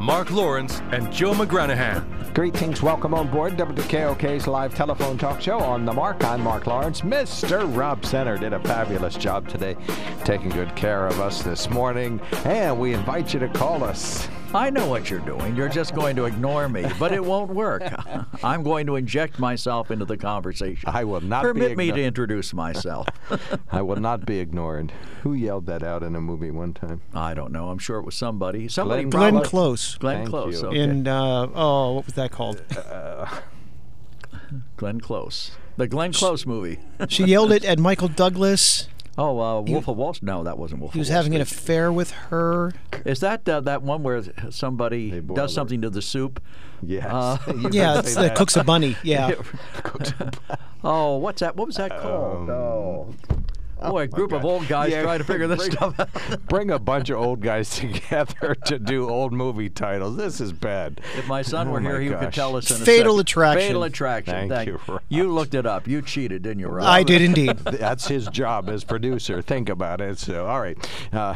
Mark Lawrence and Joe McGranahan. Greetings. Welcome on board WKOK's live telephone talk show on the Mark. I'm Mark Lawrence. Mr. Rob Center did a fabulous job today, taking good care of us this morning, and we invite you to call us. I know what you're doing. You're just going to ignore me, but it won't work. I'm going to inject myself into the conversation. I will not Permit me to introduce myself. I will not be ignored. Who yelled that out in a movie one time? I don't know. I'm sure it was somebody. Somebody Glenn- probably. Glenn Close Glenn Thank Close. you. Okay. in uh, oh, what was that called? Glenn Close. The Glenn Close movie. she yelled it at Michael Douglas. Oh, uh, Wolf of Wall Street. No, that wasn't Wolf He was of Wall having an affair with her. Is that uh, that one where somebody They does something to the soup? Yes. Uh, Yeah, did it's the cooks a bunny. Yeah, Oh, what's that? What was that called? oh. Boy, a group of old guys Yeah, trying to figure this bring- stuff out. Bring a bunch of old guys together to do old movie titles. This is bad. If my son Oh were here, my he could tell us in Fatal second. Attraction. Fatal Attraction. Thank you, Rob. You looked it up. You cheated, didn't you, Rob? I did indeed. That's his job as producer. Think about it. So, all right. Uh,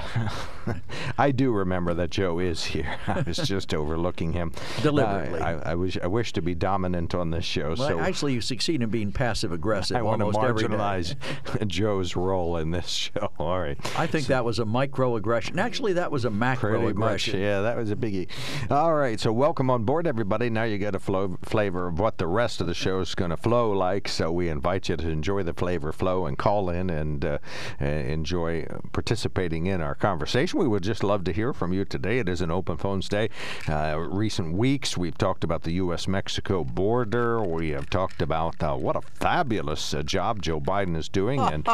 I do remember that Joe is here. I was just overlooking him Deliberately. Uh, I, I wish I wish to be dominant on this show. Well, so actually, you succeed in being passive aggressive I want to almost every day. marginalize Joe's role in this show. All right. I think that was a microaggression. Actually, that was a Pretty much, macroaggression. yeah, that was a biggie. All right, so welcome on board, everybody. Now you get a flow, flavor of what the rest of the show is going to flow like. So we invite you to enjoy the flavor flow and call in and uh, enjoy participating in our conversation. We would just love to hear from you today. It is an open phones day. Uh, recent weeks, we've talked about the U.S.-Mexico border. We have talked about uh, what a fabulous uh, job Joe Biden is doing and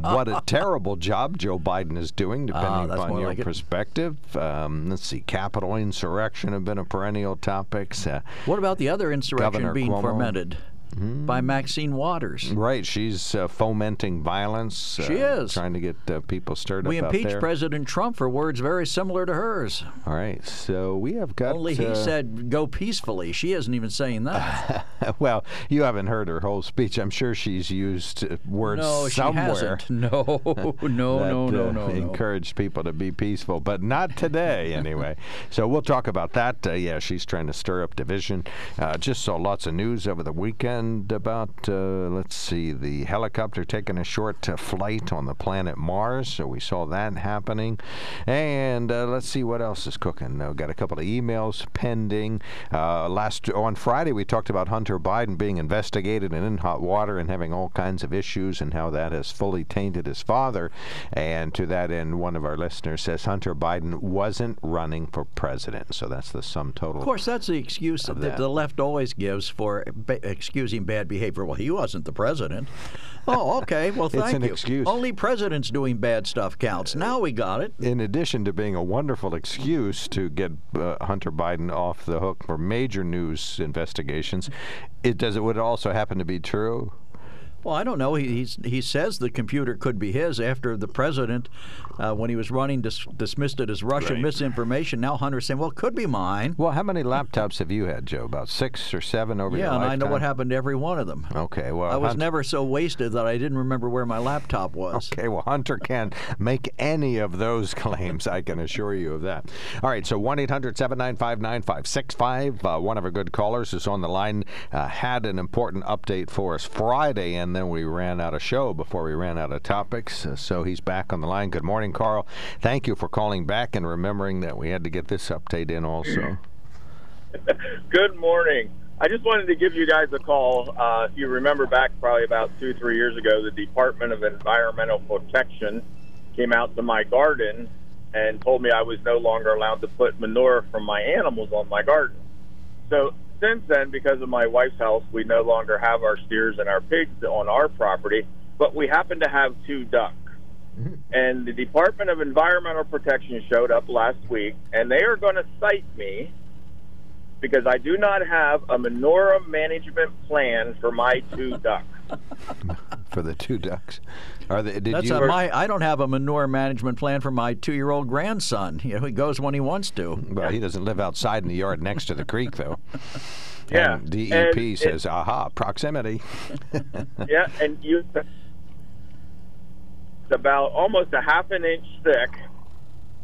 what a terrible job Joe Biden is doing, depending Ah, that's upon your like perspective. Um, let's see, Capitol insurrection have been a perennial topic. Uh, What about the other insurrection Governor being Cuomo. fermented by Maxine Waters? right, she's uh, fomenting violence. She uh, is. trying to get uh, people stirred We up out impeached. President Trump for words very similar to hers. All right, so we have got. Only he uh, said, go peacefully. She isn't even saying that. well, you haven't heard her whole speech. I'm sure she's used uh, words no, she somewhere. hasn't. No, no, that, no, no, uh, no, no. encouraged people to be peaceful, but not today anyway. so we'll talk about that. Uh, yeah, she's trying to stir up division. Uh, just saw lots of news over the weekend about, uh, let's see, the helicopter taking a short uh, flight on the planet Mars. So we saw that happening. And uh, let's see what else is cooking. Uh, got a couple of emails pending. Uh, last on Friday, we talked about Hunter Biden being investigated and in hot water and having all kinds of issues and how that has fully tainted his father. And to that end, one of our listeners says Hunter Biden wasn't running for president. So that's the sum total. Of course, that's the excuse that that. the left always gives for ba- excusing bad behavior. Well, he wasn't the president. Oh, okay. Well, thank It's an you. excuse. Only presidents doing bad stuff counts. Now we got it. in addition to being a wonderful excuse to get uh, Hunter Biden off the hook for major news investigations, it does it would also happen to be true. Well, I don't know. He he says the computer could be his after the president, uh, when he was running, dis- dismissed it as Russian Right. misinformation. Now Hunter's saying, "Well, it could be mine." Well, how many laptops have you had, Joe? About six or seven over your yeah, and I know what happened to every one of them. Okay, well, I was never so wasted that I didn't remember where my laptop was. Okay, well, Hunter can't make any of those claims. I can assure you of that. All right, so 1 800 795 9565. uh, One of our good callers is on the line, uh, had an important update for us Friday, and then we ran out of show before we ran out of topics. Uh, so he's back on the line. Good morning, Carl. Thank you for calling back and remembering that we had to get this update in also. Good morning. I just wanted to give you guys a call. Uh, if you remember back probably about two, three years ago, the Department of Environmental Protection came out to my garden and told me I was no longer allowed to put manure from my animals on my garden. So since then, because of my wife's health, we no longer have our steers and our pigs on our property, but we happen to have two ducks. Mm-hmm. And the Department of Environmental Protection showed up last week, and they are going to cite me because I do not have a manure management plan for my two ducks. for the two ducks. Are they? Did That's you? a, my. I don't have a manure management plan for my two-year-old grandson. You know, he goes when he wants to. well, he doesn't live outside in the yard next to the creek, though. Yeah, And DEP and it- says, "Aha, proximity." yeah, and you it's about almost a half an inch thick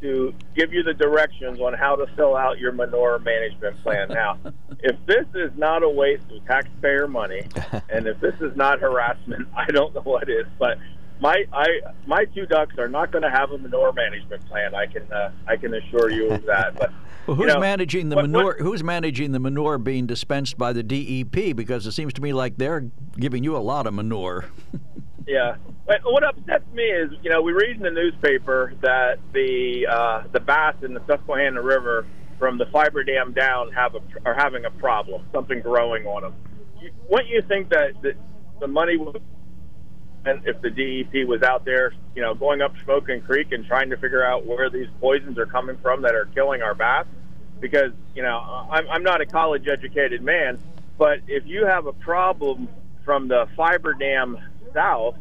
to give you the directions on how to fill out your manure management plan. Now, if this is not a waste of taxpayer money, and if this is not harassment, I don't know what is. But my I my two ducks are not going to have a manure management plan. I can uh, I can assure you of that. But Well, you who's know, managing the what- what- manure? Who's managing the manure being dispensed by the DEP? Because it seems to me like they're giving you a lot of manure. Yeah. But what upsets me is, you know, we read in the newspaper that the uh, the bass in the Susquehanna River from the Fabridam down have a, are having a problem, something growing on them. You, wouldn't you think that, that the money would, if the DEP was out there, you know, going up Shamokin Creek and trying to figure out where these poisons are coming from that are killing our bass? Because you know, I'm, I'm not a college educated man, but if you have a problem from the Fabridam south,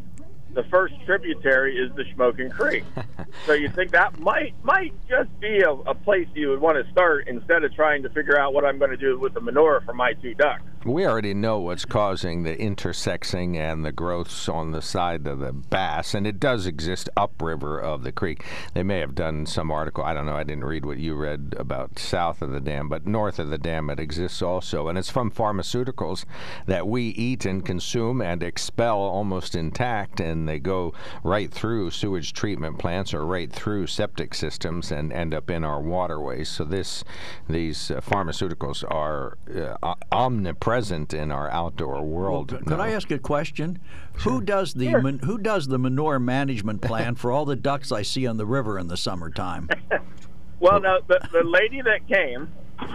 the first tributary is the Shamokin Creek. so you think that might might just be a, a place you would want to start instead of trying to figure out what I'm going to do with the manure for my two ducks. We already know what's causing the intersexing and the growths on the side of the bass, and it does exist upriver of the creek. They may have done some article. I don't know. I didn't read what you read about south of the dam, but north of the dam it exists also, and it's from pharmaceuticals that we eat and consume and expel almost intact, and they go right through sewage treatment plants or right through septic systems and end up in our waterways. So this, these uh, pharmaceuticals are uh, omnipresent in our outdoor world. Could I ask a question? Who does the man, who does the manure management plan for all the ducks I see on the river in the summertime? Well, now the, the lady that came,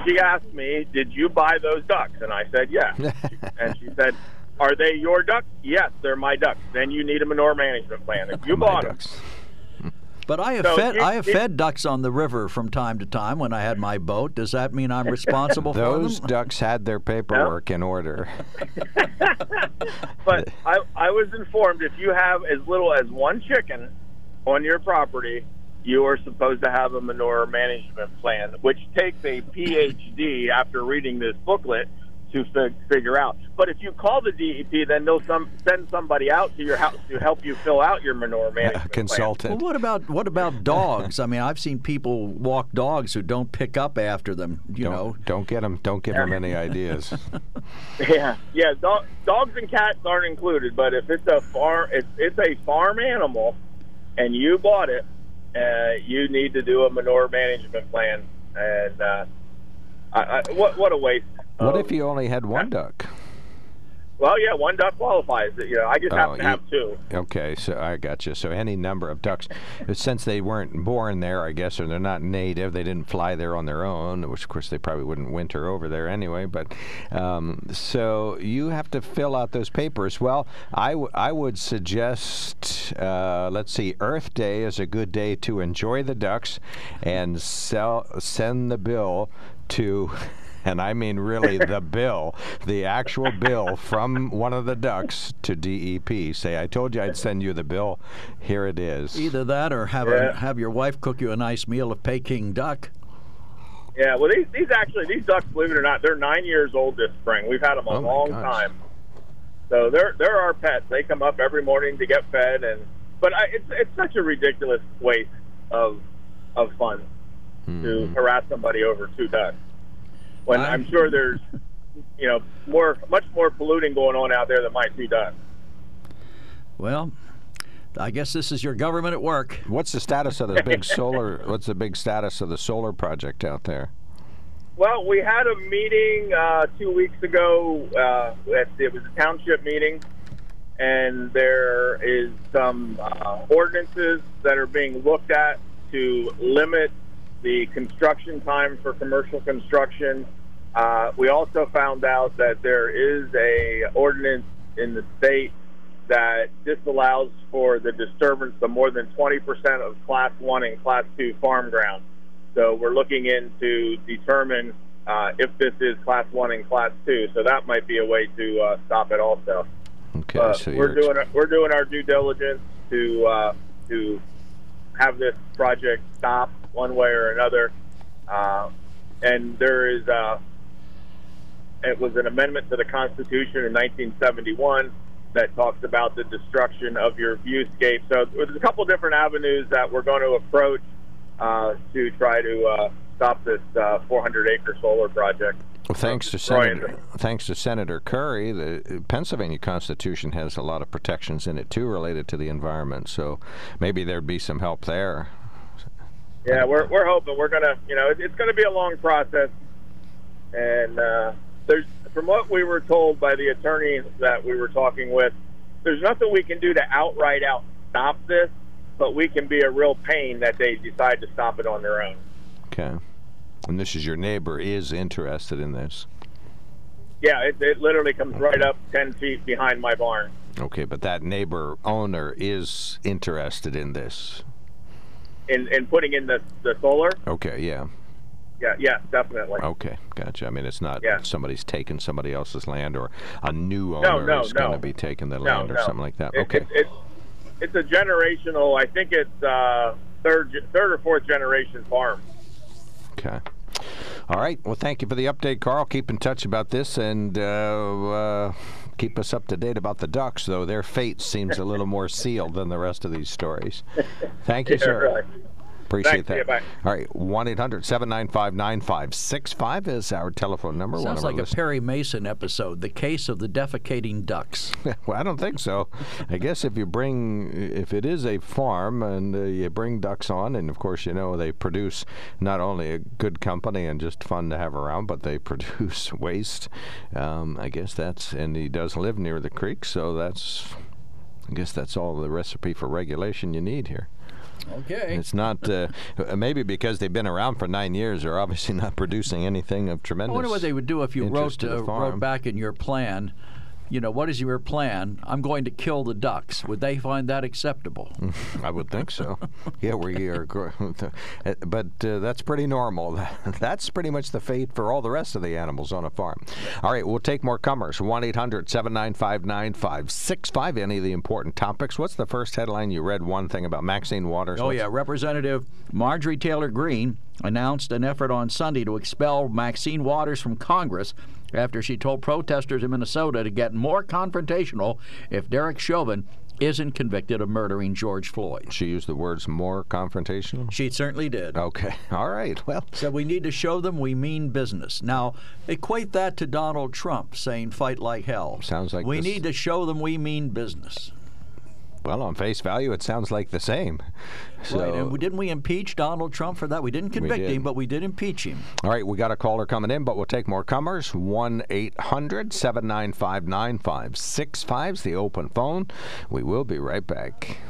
she asked me, "Did you buy those ducks?" And I said, "Yes." and she said, "Are they your ducks?" Yes, they're my ducks. Then you need a manure management plan. If you My bought them, ducks. But I have So fed you- I have you- fed ducks on the river from time to time when I had my boat. Does that mean I'm responsible for Those ducks had their paperwork in order. but I, I was informed if you have as little as one chicken on your property, you are supposed to have a manure management plan, which takes a PhD after reading this booklet to fig- figure out. But if you call the DEP, then they'll some, send somebody out to your house to help you fill out your manure management Well, Consultant. what about what about dogs? I mean, I've seen people walk dogs who don't pick up after them. You don't, know, don't get them. Don't give them any ideas. Yeah, yeah. Do- dogs and cats aren't included, but if it's a farm, if it's a farm animal, and you bought it, uh, you need to do a manure management plan. And uh, I, I, what what a waste. What if you only had one duck? Well, yeah, one duck qualifies. You know, I just Oh, have to you- have two. Okay, so I got you. So any number of ducks, since they weren't born there, I guess, or they're not native, they didn't fly there on their own. Which, of course, they probably wouldn't winter over there anyway. But um, so you have to fill out those papers. Well, I, w- I would suggest, uh, let's see, Earth Day is a good day to enjoy the ducks, and sell send the bill to. And I mean really the bill, the actual bill from one of the ducks to DEP. Say, I told you I'd send you the bill. Here it is. either that or have Yeah. a, have your wife cook you a nice meal of Peking duck. Yeah, well, these these actually these ducks, believe it or not, they're nine years old this spring. We've had them a Oh, long gosh. time. So they're they're our pets. They come up every morning to get fed, and but I, it's it's such a ridiculous waste of of funds to hmm. harass somebody over two ducks. When I- I'm sure there's you know more much more polluting going on out there than might be done. Well, I guess this is your government at work. What's the status of the big solar? What's the big status of the solar project out there? Well, we had a meeting uh, two weeks ago. Uh, at, it was a township meeting, and there is some uh, ordinances that are being looked at to limit the construction time for commercial construction Uh, we also found out that there is a ordinance in the state that disallows for the disturbance of more than 20% of Class 1 and Class 2 farm ground. So we're looking in to determine uh, if this is Class 1 and Class 2. So that might be a way to uh, stop it also. Okay, Uh, so we're doing our- we're doing our due diligence to uh, to have this project stop one way or another. Uh, and there is uh, it was an amendment to the Constitution in 1971 that talks about the destruction of your viewscape. So there's a couple different avenues that we're going to approach uh, to try to uh, stop this uh, 400 acre solar project. Well, thanks to Senator, thanks to Senator Kury, the Pennsylvania Constitution has a lot of protections in it too, related to the environment. So maybe there'd be some help there. Yeah, we're we're hoping we're gonna, you know, it, it's gonna be a long process, and uh, there's from what we were told by the attorney that we were talking with, there's nothing we can do to outright out stop this, but we can be a real pain that they decide to stop it on their own. Okay, and this is your neighbor is interested in this. Yeah, it, it literally comes right up ten feet behind my barn. Okay, but that neighbor owner is interested in this. In in putting in the the solar, Okay, yeah. yeah, yeah, definitely. Okay, gotcha. I mean, it's not Yeah. somebody's taking somebody else's land or a new owner no, is going to be taking the No, land or no. something like that. It- Okay. it- it's it's a generational. I think it's uh, third third or fourth generation farm. Okay. All right. Well, thank you for the update, Carl. Keep in touch about this and uh, uh, keep us up to date about the ducks, though their fate seems a little more sealed than the rest of these stories. Thank you, Yeah, sir. really. Appreciate Thanks. See you. that. Bye. All right. 1 800 795 9565 is our telephone number. One Sounds of our like a listeners- Perry Mason episode, The Case of the Defecating Ducks. well, I don't think so. I guess if you bring, if it is a farm and uh, you bring ducks on, and of course, you know, they produce not only a good company and just fun to have around, but they produce waste. Um, I guess that's, and he does live near the creek, so that's, I guess that's all the recipe for regulation you need here. Okay. It's not, uh, maybe because they've been around for nine years, they're obviously not producing anything of tremendous. I wonder what they would do if you wrote uh, wrote back in your plan. You know, what is your plan? I'm going to kill the ducks. Would they find that acceptable? I would think so. yeah, we are, gr- but uh, that's pretty normal. That's pretty much the fate for all the rest of the animals on a farm. All right, we'll take more comers. 1 800 795 9565. Any of the important topics? What's the first headline you read? One thing about Maxine Waters. Oh What's- yeah, Representative Marjorie Taylor Greene announced an effort on Sunday to expel Maxine Waters from Congress after she told protesters in Minnesota to get more confrontational if Derek Chauvin isn't convicted of murdering George Floyd. She used the words more confrontational. She certainly did. Okay. All right. Well, So we need to show them we mean business. Now, equate that to Donald Trump saying fight like hell. Sounds like we this- need to show them we mean business. Well, on face value, it sounds like the same. So, right. And we- didn't we impeach Donald Trump for that? We didn't convict did. him, but we did impeach him. All right, we got a caller coming in, but we'll take more comers. 1 800 795 9565 is the open phone. We will be right back.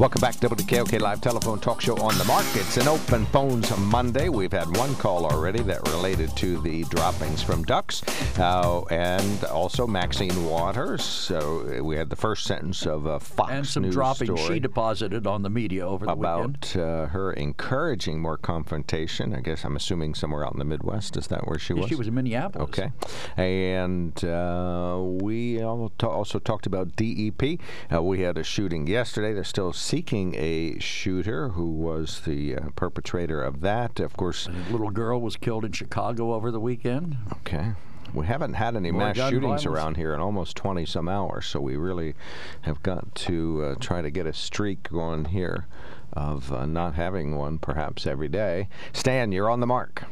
Welcome back to WKOK Live Telephone Talk Show on the Mark. It's an open phones Monday. We've had one call already that related to the droppings from ducks uh, and also Maxine Waters. So we had the first sentence of a Fox and some News droppings she deposited on the media over the weekend. about uh, her encouraging more confrontation. I guess I'm assuming somewhere out in the Midwest. Is that where she was? She was in Minneapolis. Okay. And uh, we also talked about DEP. Uh, we had a shooting yesterday. They're still seeking a shooter who was the uh, perpetrator of that. Of course, A little girl was killed in Chicago over the weekend. okay. We haven't had any More mass shootings violence? around here in almost 20 some hours, so we really have got to uh, try to get a streak going here of uh, not having one perhaps every day. Stan, you're on the mark.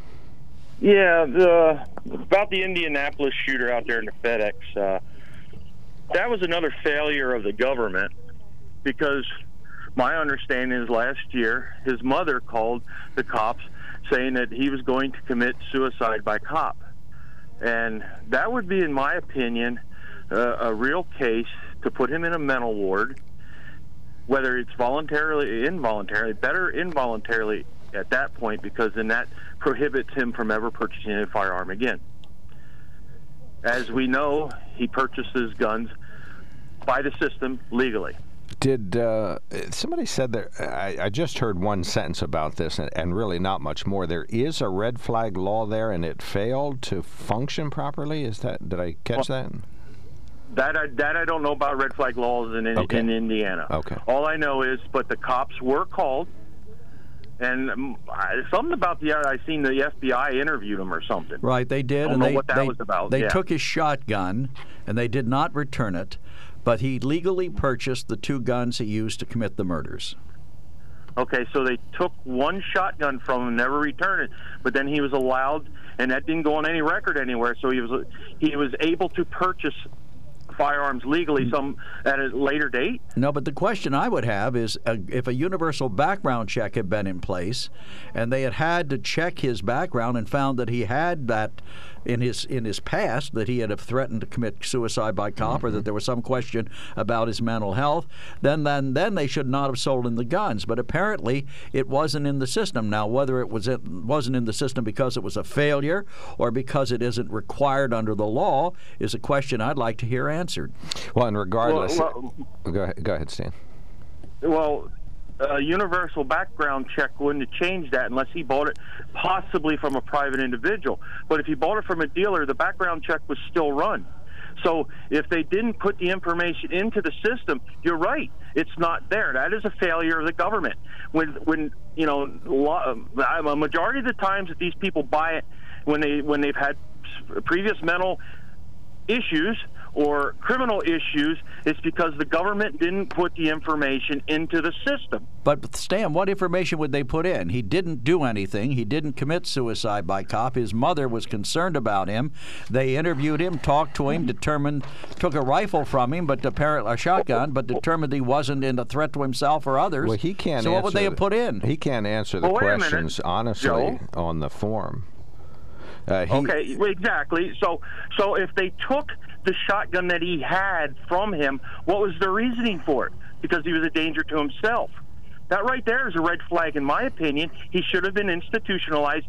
Yeah, the, about the Indianapolis shooter out there in the FedEx. Uh, that was another failure of the government because my understanding is last year his mother called the cops saying that he was going to commit suicide by cop. And that would be, in my opinion, uh, a real case to put him in a mental ward, whether it's voluntarily, involuntarily, better involuntarily at that point, because then that prohibits him from ever purchasing a firearm again. As we know, he purchases guns by the system legally. Did uh, somebody said that? I, I just heard one sentence about this, and, and really not much more. There is a red flag law there, and it failed to function properly. Is that? Did I catch that? That I, that I don't know about red flag laws in in, Okay. in Indiana. Okay. All I know is, but the cops were called, and um, I- something about the I seen the FBI interviewed him or something. Right, they did, Don't and know they what that they, was about, they yeah. took his shotgun, and they did not return it, but he legally purchased the two guns he used to commit the murders. Okay, so they took one shotgun from him, never returned it, but then he was allowed, and that didn't go on any record anywhere. So he was he was able to purchase firearms legally some at a later date. No, but the question I would have is uh, if a universal background check had been in place, and they had had to check his background and found that he had that in his in his past that he had have threatened to commit suicide by cop, or that mm-hmm. there was some question about his mental health, then then then they should not have sold him the guns. But apparently, it wasn't in the system. Now, whether it was in, wasn't in the system because it was a failure or because it isn't required under the law is a question I'd like to hear answered. Well, and regardless, Well, go ahead, go ahead, Stan. Well, a universal background check wouldn't have changed that unless he bought it possibly from a private individual. But if he bought it from a dealer, the background check was still run. So if they didn't put the information into the system, you're right. It's not there. That is a failure of the government. When when you know lo- um, a majority of the times that these people buy it when they when they've had previous mental issues or criminal issues, it's because the government didn't put the information into the system. But Stan, what information would they put in? He didn't do anything. He didn't commit suicide by cop. His mother was concerned about him. They interviewed him, talked to him, determined, took a rifle from him, but apparently a shotgun, but determined he wasn't in a threat to himself or others. Well, he can't. So what would they have put in? He can't answer the Well, wait minute, questions honestly Joe. on the form. Uh, he, Okay, exactly. So, so if they took the shotgun that he had from him, what was the reasoning for it? Because he was a danger to himself. That right there is a red flag, in my opinion. He should have been institutionalized,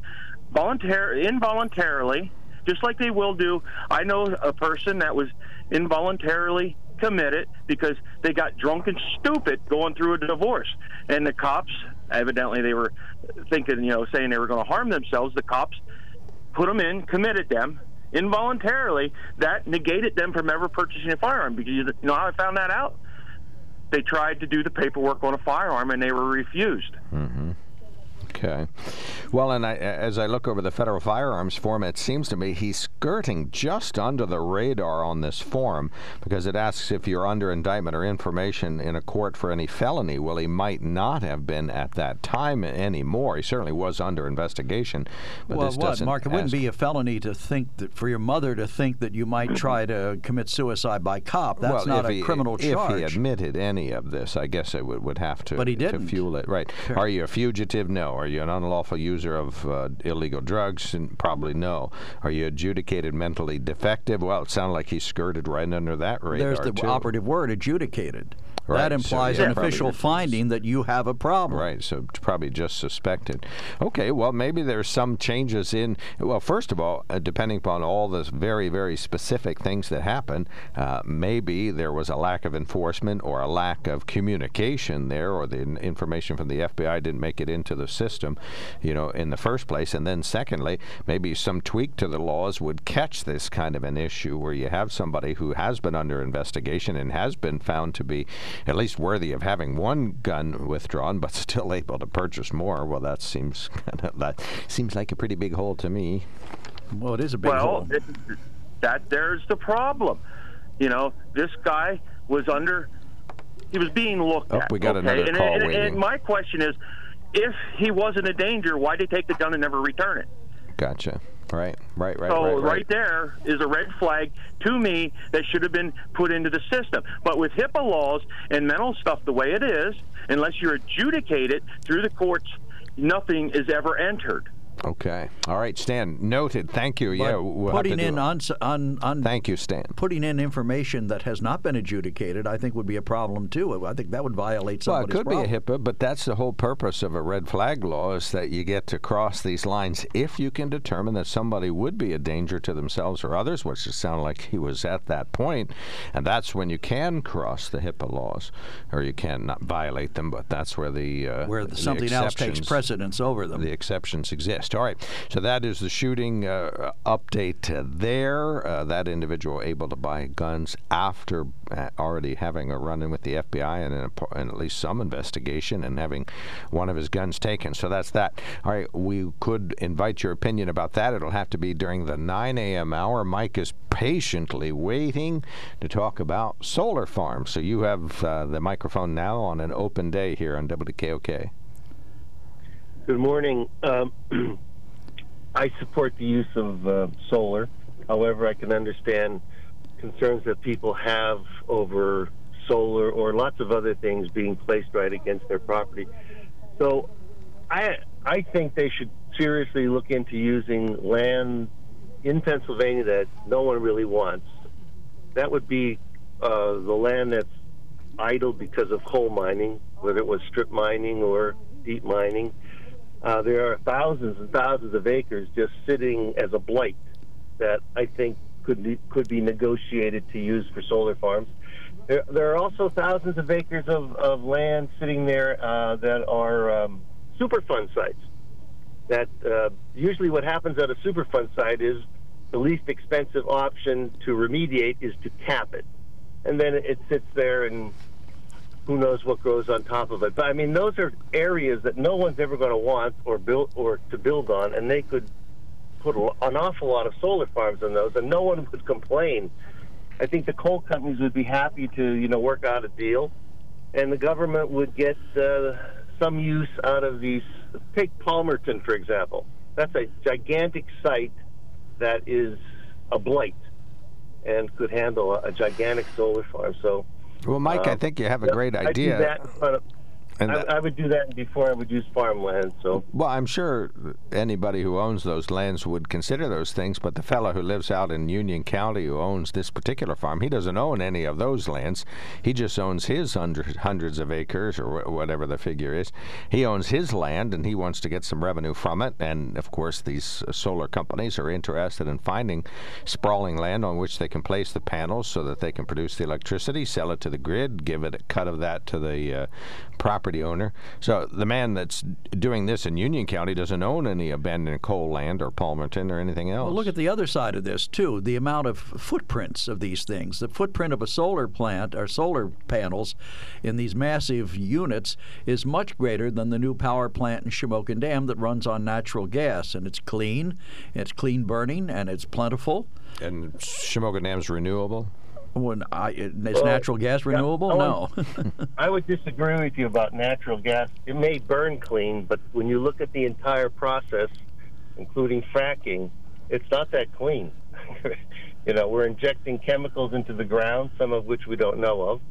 voluntar- involuntarily, just like they will do. I know a person that was involuntarily committed because they got drunk and stupid going through a divorce, and the cops evidently they were thinking, you know, saying they were going to harm themselves. The cops put them in, committed them involuntarily. That negated them from ever purchasing a firearm because you know how I found that out. They tried to do the paperwork on a firearm and they were refused. Mm-hmm. Okay. Well, and I, as I look over the federal firearms form, it seems to me he's skirting just under the radar on this form because it asks if you're under indictment or information in a court for any felony. Well, he might not have been at that time anymore. He certainly was under investigation. But well, this what, Mark? It wouldn't be a felony to think that for your mother to think that you might try to commit suicide by cop. That's well, not a he, criminal if charge. If he admitted any of this, I guess it would, would have to, But he didn't. fuel it. Right. Are you a fugitive? No. Are you an unlawful user of uh, illegal drugs? And probably no. Are you adjudicated mentally defective? Well, it sounded like he skirted right under that radar There's the too. operative word, adjudicated. Right, that so, implies yeah, an official finding that you have a problem. Right, so probably just suspected. Okay, well, maybe there's some changes in. Well, first of all, uh, depending upon all the very, very specific things that happen, uh, maybe there was a lack of enforcement or a lack of communication there, or the information from the FBI didn't make it into the system, you know, in the first place. And then, secondly, maybe some tweak to the laws would catch this kind of an issue where you have somebody who has been under investigation and has been found to be at least worthy of having one gun withdrawn, but still able to purchase more. Well, that seems kind of, that seems like a pretty big hole to me. Well, it is a big well, hole. it, that there's the problem. You know, this guy was under. He was being looked Oh, at. we got okay? another and, call and, waiting. and my question is, if he wasn't a danger, why did he take the gun and never return it? Gotcha. Right, right, right, So right, right, there is a red flag to me that should have been put into the system. But with HIPAA laws and mental stuff the way it is, unless you're adjudicated through the courts, nothing is ever entered. Okay. All right, Stan. Noted. Thank you. But yeah, we'll putting in uns- un, un, Thank you, Stan. putting in information that has not been adjudicated, I think would be a problem too. I think that would violate Well, it could problem. be a HIPAA, but that's the whole purpose of a red flag law is that you get to cross these lines if you can determine that somebody would be a danger to themselves or others, which it sounded like he was at that point, and that's when you can cross the HIPAA laws, or you can not violate them, but that's where the uh, where the something else takes precedence over them. the exceptions exist. All right, so that is the shooting uh, update uh, there. Uh, that individual able to buy guns after uh, already having a run-in with the FBI and, in a, and at least some investigation and having one of his guns taken. So that's that. All right, we could invite your opinion about that. It'll have to be during the 9 a.m. hour. Mike is patiently waiting to talk about solar farms. So you have uh, the microphone now on an open day here on WKOK. Good morning. Um, I support the use of uh, solar. However, I can understand concerns that people have over solar or lots of other things being placed right against their property. So, I I think they should seriously look into using land in Pennsylvania that no one really wants. That would be uh, the land that's idle because of coal mining, whether it was strip mining or deep mining. Uh, there are thousands and thousands of acres just sitting as a blight that I think could be, could be negotiated to use for solar farms. There, there are also thousands of acres of, of land sitting there uh, that are um, Superfund sites. That uh, usually what happens at a Superfund site is the least expensive option to remediate is to cap it, and then it sits there and who knows what grows on top of it. But I mean, those are areas that no one's ever going to want or build or to build on, and they could put an awful lot of solar farms on those, and no one would complain. I think the coal companies would be happy to, you know, work out a deal, and the government would get uh, some use out of these. Take Palmerton, for example. That's a gigantic site that is a blight and could handle a, a gigantic solar farm. So. Well, Mike, I Um, think you have a great I do idea. that in front of- And I, I would do that before I would use farmland. So Well, I'm sure anybody who owns those lands would consider those things, but the fellow who lives out in Union County who owns this particular farm, he doesn't own any of those lands. He just owns his hundred, hundreds of acres or wh- whatever the figure is. He owns his land and he wants to get some revenue from it. And of course, these solar companies are interested in finding sprawling land on which they can place the panels so that they can produce the electricity, sell it to the grid, give it a cut of that to the uh, property owner. So the man that's doing this in Union County doesn't own any abandoned coal land or Palmerton or anything else. Well, look at the other side of this too. The amount of footprints of these things. The footprint of a solar plant or solar panels in these massive units is much greater than the new power plant in Shamokin Dam that runs on natural gas, and it's clean, it's clean burning, and it's plentiful. and Shamokin Dam's renewable. When I, is Well, natural gas renewable? No. I would disagree with you about natural gas. It may burn clean, but when you look at the entire process, including fracking, it's not that clean. you know, we're injecting chemicals into the ground, some of which we don't know of.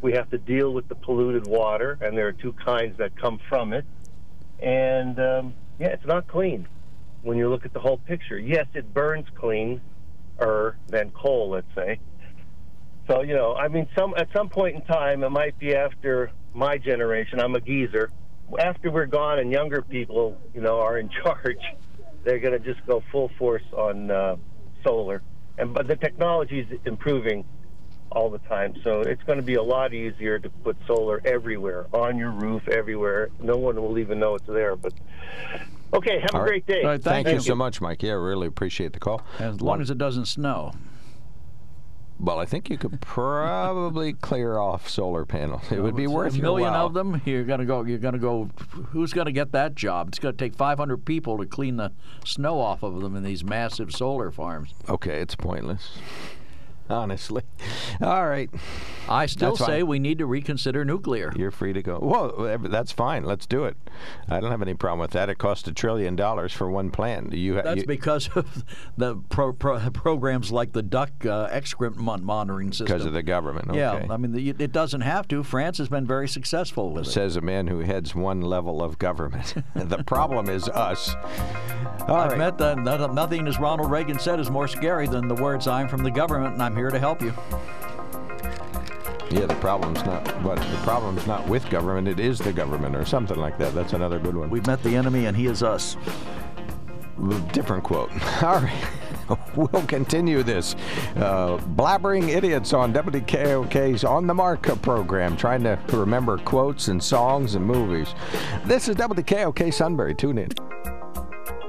We have to deal with the polluted water, and there are two kinds that come from it. And um, yeah, it's not clean when you look at the whole picture. Yes, it burns cleaner than coal, let's say, So you know, I mean, some at some point in time, it might be after my generation. I'm a geezer. After we're gone and younger people, you know, are in charge, they're going to just go full force on uh, solar. And but the technology is improving all the time, so it's going to be a lot easier to put solar everywhere, on your roof, everywhere. No one will even know it's there. But okay, have All a right. great day. All right, Thank, Thank you you. so much, Mike. Yeah, really appreciate the call. As long as it doesn't snow. Well, I think you could probably clear off solar panels. It would be worth a million of them. You're gonna go. You're gonna go. Who's gonna get that job? It's gonna take 500 people to clean the snow off of them in these massive solar farms. Okay, it's pointless. Honestly. All right. I still That's fine. say we need to reconsider nuclear. You're free to go. Well, that's fine. Let's do it. I don't have any problem with that. It costs a trillion dollars for one plant. You, ha- That's you because of the pro, pro, programs like the duck uh, excrement mon- monitoring system. because of the government. Okay. Yeah, I mean, the, it doesn't have to. France has been very successful with it. Says a man who heads one level of government. the problem is us. All I've right. met that. Nothing, as Ronald Reagan said, is more scary than the words "I'm from the government and I'm here to help you." Yeah, the problem's not. But the problem's not with government. It is the government, or something like that. That's another good one. We've met the enemy, and he is us. Different quote. All right. We'll continue this uh, blabbering idiots on WKOK's On the Mark program, trying to remember quotes and songs and movies. This is WKOK Sunbury. Tune in.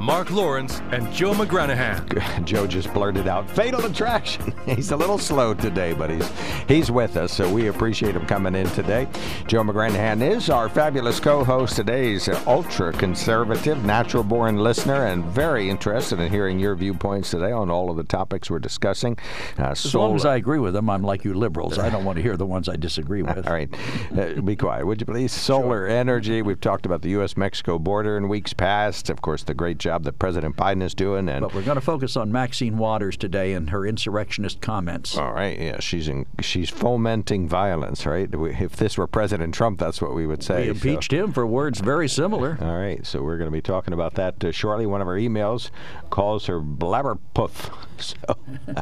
Mark Lawrence and Joe McGranahan. Joe just blurted out "Fatal Attraction." he's a little slow today, but he's he's with us, so we appreciate him coming in today. Joe McGranahan is our fabulous co-host today. He's an ultra-conservative, natural-born listener, and very interested in hearing your viewpoints today on all of the topics we're discussing. Uh, As long as I agree with them, I'm like you liberals. I don't want to hear the ones I disagree with. All right, uh, be quiet, would you please? Solar energy. We've talked about the U.S.-Mexico border in weeks past. Of course, the great job that President Biden is doing, and But we're going to focus on Maxine Waters today and her insurrectionist comments. All right, yeah, she's in, she's fomenting violence, right? If this were President Trump, that's what we would say. we so- impeached him for words very similar. All right, so we're going to be talking about that uh, shortly. One of our emails calls her blabberpuff. So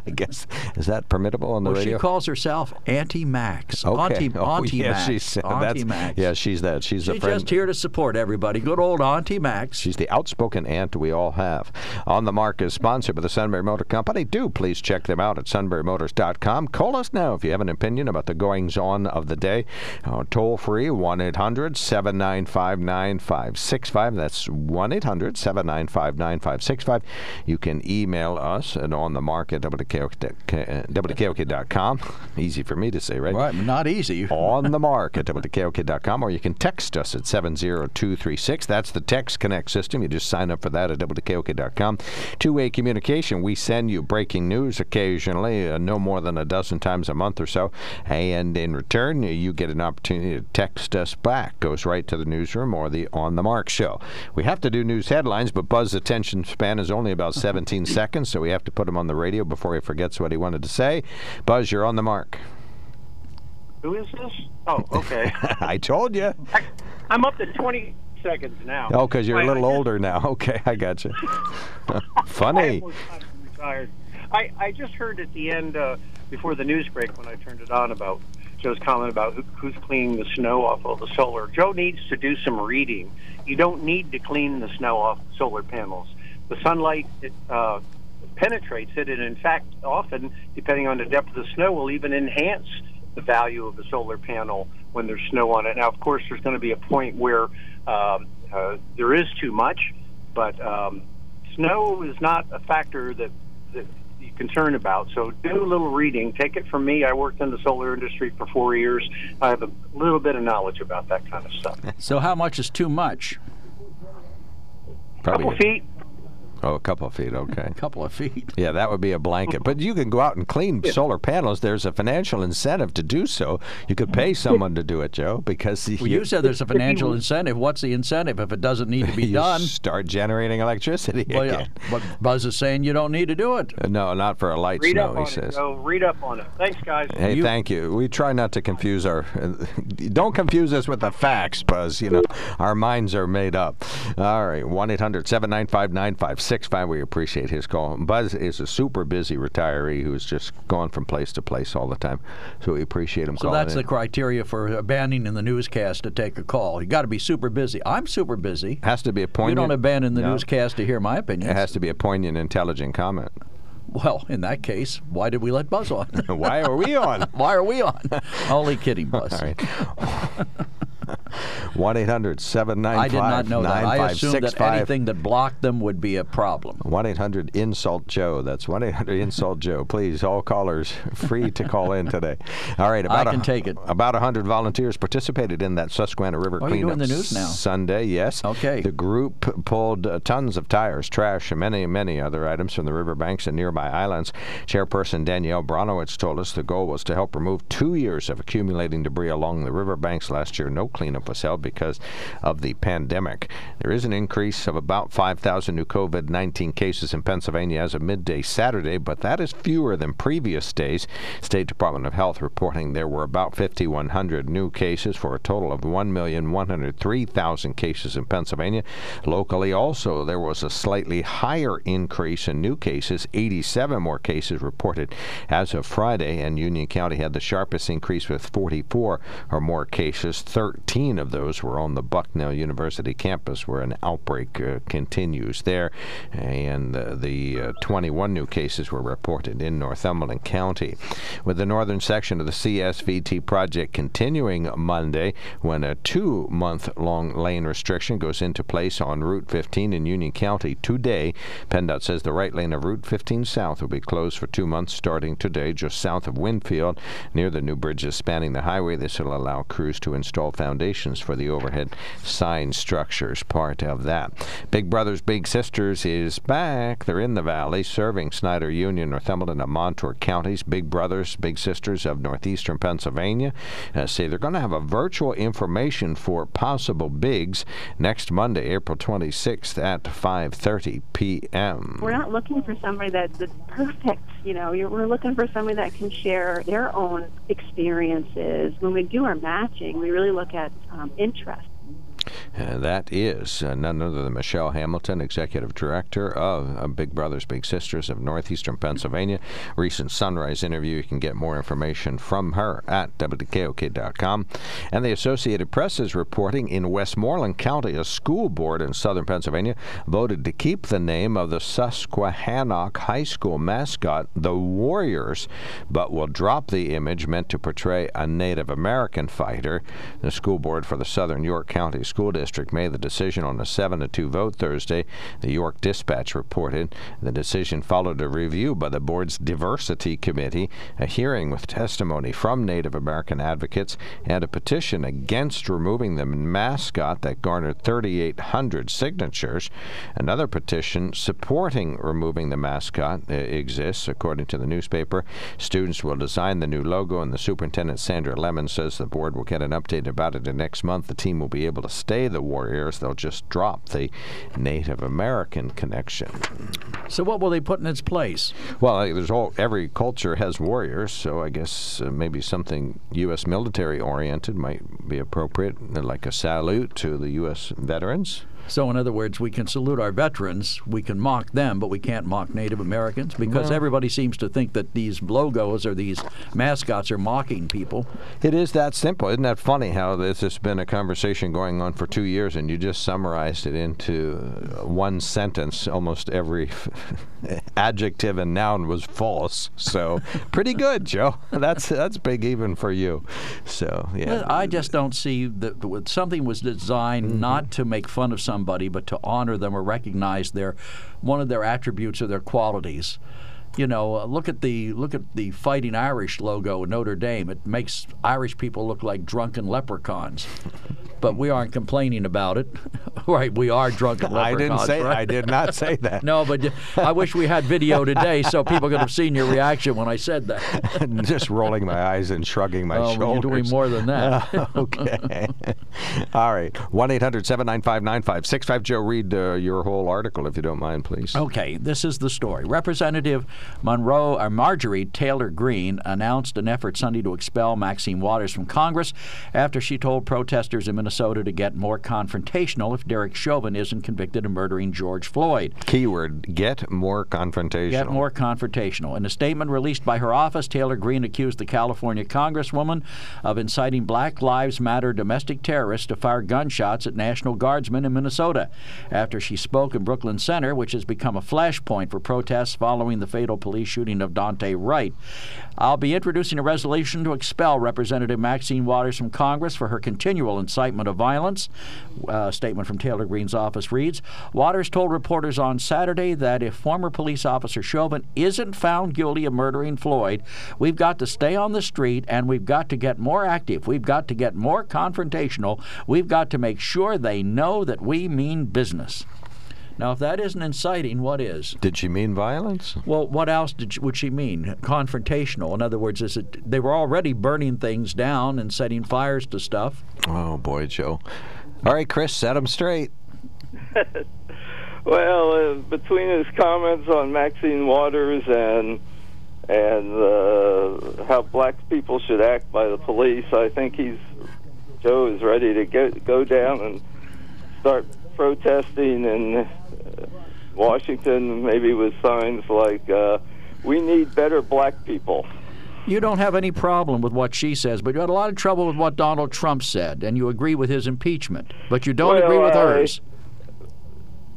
I guess is that permittable on the Well, she calls herself Auntie Max. okay. Auntie, oh, Auntie yeah, Max. she's Auntie Max. Yeah, she's that. She's, She's a friend. just here to support everybody. Good old Auntie Max. She's the outspoken aunt we all have. On the Mark is sponsored by the Sunbury Motor Company. Do please check them out at sunburymotors.com. Call us now if you have an opinion about the goings on of the day. Uh, toll free 1 800 795 9565. That's 1 800 795 9565. You can email us at on the market, WKOK.com. Easy for me to say, right? Right, not easy. on the market, WKOK.com, or you can text us at 70236. That's the Text Connect system. You just sign up for that at WKOK.com. Two way communication. We send you breaking news occasionally, uh, no more than a dozen times a month or so. And in return, you get an opportunity to text us back. Goes right to the newsroom or the On the Mark show. We have to do news headlines, but Buzz's attention span is only about 17 seconds, so we have to put him on the radio before he forgets what he wanted to say. Buzz, you're on the mark. Who is this? Oh, okay. I told you. I, I'm up to 20 seconds now. Oh, because you're a I- little I older now. Okay, I got you. Funny. I, I just heard at the end uh, before the news break when I turned it on about Joe's comment about who, who's cleaning the snow off of the solar. Joe needs to do some reading. You don't need to clean the snow off solar panels. The sunlight it, uh, penetrates it, and in fact, often, depending on the depth of the snow, will even enhance the value of the solar panel when there's snow on it. Now, of course, there's going to be a point where um, uh, there is too much, but um, snow is not a factor that, that you're concerned about. So do a little reading. Take it from me. I worked in the solar industry for four years. I have a little bit of knowledge about that kind of stuff. So, how much is too much? couple feet. Oh, a couple of feet. Okay. A couple of feet. Yeah, that would be a blanket. But you can go out and clean solar panels. There's a financial incentive to do so. You could pay someone to do it, Joe, because Well, you said there's a financial incentive. What's the incentive if it doesn't need to be you done? start generating electricity Well, yeah, again. but Buzz is saying you don't need to do it. Uh, No, not for a light Read snow, up he on it, says. Joe. Read up on it. Thanks, guys. Hey, You- thank you. We try not to confuse our. don't confuse us with the facts, Buzz. You know, our minds are made up. All right, 1 800 795 9565. We appreciate his call. Buzz is a super busy retiree who's just gone from place to place all the time. So we appreciate him So calling that's in. the criteria for abandoning the newscast to take a call. You got to be super busy. I'm super busy. Has to be a You poignant. don't abandon the No. newscast to hear my opinion. It has to be a poignant, intelligent comment. Well, in that case, why did we let Buzz on? Why are we on? why are we on? Only kidding, Buzz. All right. 1 800 795 I did not know that. I assumed that anything that blocked them would be a problem. 1 800 Insult Joe. That's 1 800 Insult Joe. Please, all callers free to call in today. All right. About I can a, take it. About 100 volunteers participated in that Susquehanna River Oh, cleanup doing the news now. Sunday, yes. Okay. The group pulled uh, tons of tires, trash, and many, many other items from the riverbanks and nearby islands. Chairperson Danielle Bronowitz told us the goal was to help remove two years of accumulating debris along the riverbanks last year. No cleanup was held because of the pandemic. There is an increase of about 5,000 new COVID 19 cases in Pennsylvania as of midday Saturday, but that is fewer than previous days. State Department of Health reporting there were about 5,100 new cases for a total of 1,103,000 cases in Pennsylvania. Locally, also, there was a slightly higher increase in new cases, 87 more cases reported as of Friday, and Union County had the sharpest increase with 44 or more cases. 13 of those were on the Bucknell University campus where an outbreak uh, continues there, and uh, the uh, 21 new cases were reported in Northumberland County. With the northern section of the CSVT project continuing Monday, when a two month long lane restriction goes into place on Route 15 in Union County today, PennDOT says the right lane of Route 15 South will be closed for two months starting today, just south of Winfield, near the new bridges spanning the highway. This will allow crews to install foundations for the overhead sign structures. Part of that. Big Brothers Big Sisters is back. They're in the valley, serving Snyder Union, Northumberland, and Montour counties. Big Brothers Big Sisters of northeastern Pennsylvania uh, say they're going to have a virtual information for possible bigs next Monday, April 26th at 5:30 p.m. We're not looking for somebody that's, perfect. You know, we're looking for somebody that can share their own experiences. When we do our matching, we really look at Um, interest. Uh, that is uh, none other than Michelle Hamilton, Executive Director of uh, Big Brothers Big Sisters of Northeastern Pennsylvania. Recent Sunrise interview. You can get more information from her at WKOK.com. And the Associated Press is reporting in Westmoreland County, a school board in southern Pennsylvania voted to keep the name of the Susquehannock High School mascot, the Warriors, but will drop the image meant to portray a Native American fighter. The school board for the Southern York County School District made the decision on a 7 to 2 vote Thursday. The York Dispatch reported the decision followed a review by the board's Diversity Committee, a hearing with testimony from Native American advocates, and a petition against removing the mascot that garnered 3,800 signatures. Another petition supporting removing the mascot uh, exists, according to the newspaper. Students will design the new logo, and the superintendent, Sandra Lemon, says the board will get an update about it in next month. The team will be able to stay the Warriors. They'll just drop the Native American connection. So what will they put in its place? Well, there's all every culture has warriors, so I guess uh, maybe something U.S. military oriented might be appropriate, like a salute to the U.S. veterans. So, in other words, we can salute our veterans, we can mock them, but we can't mock Native Americans because Well- everybody seems to think that these logos or these mascots are mocking people. It is that simple. Isn't that funny how this has been a conversation going on for two years and you just summarized it into one sentence? Almost every adjective and noun was false. So pretty good, Joe. That's that's big even for you. So yeah. Well, I just don't see that something was designed Mm-hmm. not to make fun of somebody, but to honor them or recognize their one of their attributes or their qualities. You know, uh, look at the look at the Fighting Irish logo Notre Dame. It makes Irish people look like drunken leprechauns. but we aren't complaining about it. right, we are drunken I didn't say. right? I did not say that. No, but I wish we had video today so people could have seen your reaction when I said that. Just rolling my eyes and shrugging my Oh, shoulders. you're doing more than that. okay. All right. 1 800 795 9565. Joe, read uh, your whole article if you don't mind, please. Okay, this is the story. Representative Monroe or Marjorie Taylor Greene announced an effort Sunday to expel Maxine Waters from Congress after she told protesters in Minnesota to get more confrontational if Derek Chauvin isn't convicted of murdering George Floyd. Keyword get more confrontational. Get more confrontational. In a statement released by her office, Taylor Greene accused the California Congresswoman of inciting Black Lives Matter domestic terrorists to fire gunshots at National Guardsmen in Minnesota after she spoke in Brooklyn Center, which has become a flashpoint for protests following the fatal police shooting of Daunte Wright. I'll be introducing a resolution to expel Representative Maxine Waters from Congress for her continual incitement of violence. A statement from Taylor Greene's office reads Waters told reporters on Saturday that if former police officer Chauvin isn't found guilty of murdering Floyd, we've got to stay on the street and we've got to get more active. We've got to get more confrontational. We've got to make sure they know that we mean business. Now, if that isn't inciting, what is? Did she mean violence? Well, what else did she, would she mean? Confrontational. In other words, is it they were already burning things down and setting fires to stuff? Oh, boy, Joe. All right, Chris, set them straight. Well, uh, between his comments on Maxine Waters and and uh, how black people should act by the police, I think he's Joe is ready to go go down and start protesting in uh, Washington, maybe with signs like uh, "We need better black people." You don't have any problem with what she says, but you had a lot of trouble with what Donald Trump said, and you agree with his impeachment, but you don't Well, agree with I- hers.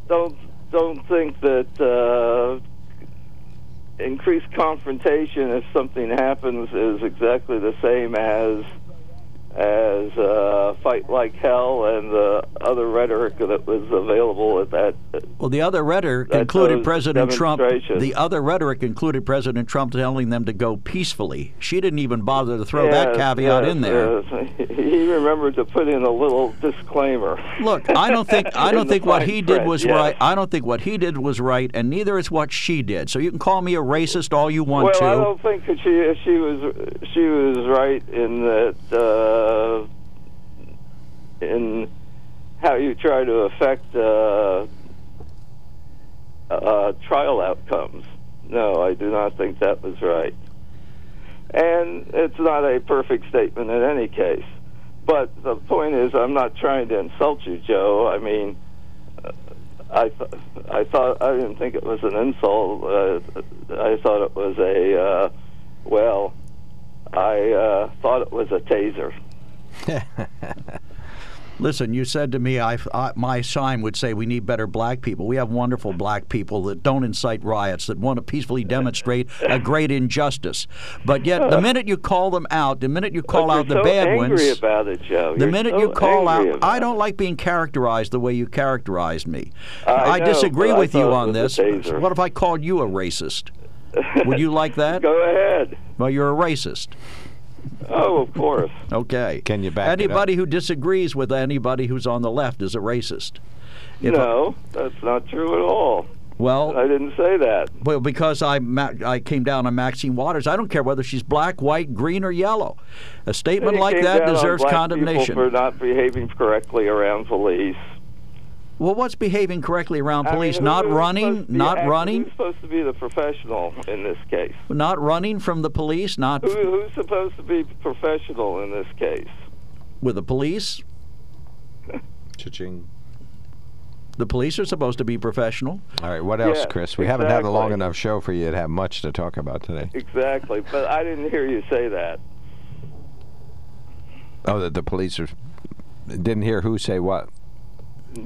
don't don't think that uh, increased confrontation if something happens is exactly the same as as uh, fight like hell and the other rhetoric that was available at that. Well, the other rhetoric included President Trump. The other rhetoric included President Trump telling them to go peacefully. She didn't even bother to throw that caveat yes, in there. yes. He remembered to put in a little disclaimer. Look, I don't think I don't think what he did was yes. right. I don't think what he did was right, and neither is what she did. So you can call me a racist all you want well, to. I don't think that she she was she was right in that uh, in how you try to affect uh, uh, trial outcomes. No, I do not think that was right. And it's not a perfect statement in any case. But the point is, I'm not trying to insult you, Joe. I mean, uh, I th- I thought I didn't think it was an insult. Uh, I thought it was a uh, well. I uh, thought it was a taser. Listen, you said to me, I, I, my sign would say we need better black people. We have wonderful black people that don't incite riots, that want to peacefully demonstrate a great injustice. But yet, the minute you call them out, the minute you call out the so bad ones, it, the You're minute so you call out, I don't like being characterized the way you characterized me. I know, disagree I with you on this. What if I called you a racist? Would you like that? Go ahead. Well, you're a racist. Oh, of course. Okay. Can you back it up? Anybody who disagrees with anybody who's on the left is a racist. If no, that's not true at all. Well, I didn't say that. Well, because I I came down on Maxine Waters, I don't care whether she's black, white, green, or yellow. A statement like that deserves condemnation. People for not behaving correctly around police. Well, what's behaving correctly around I mean, police? not running, supposed to be not acting- running, Who's supposed to be the professional in this case? not running from the police, not Who, who's supposed to be professional in this case? with the police. Cha-ching. The police are supposed to be professional. All right, what else, Yeah, Chris? We haven't had a long enough show for you to have much to talk about today. Exactly, but I didn't hear you say that. Oh, that the police are. Didn't hear who say what.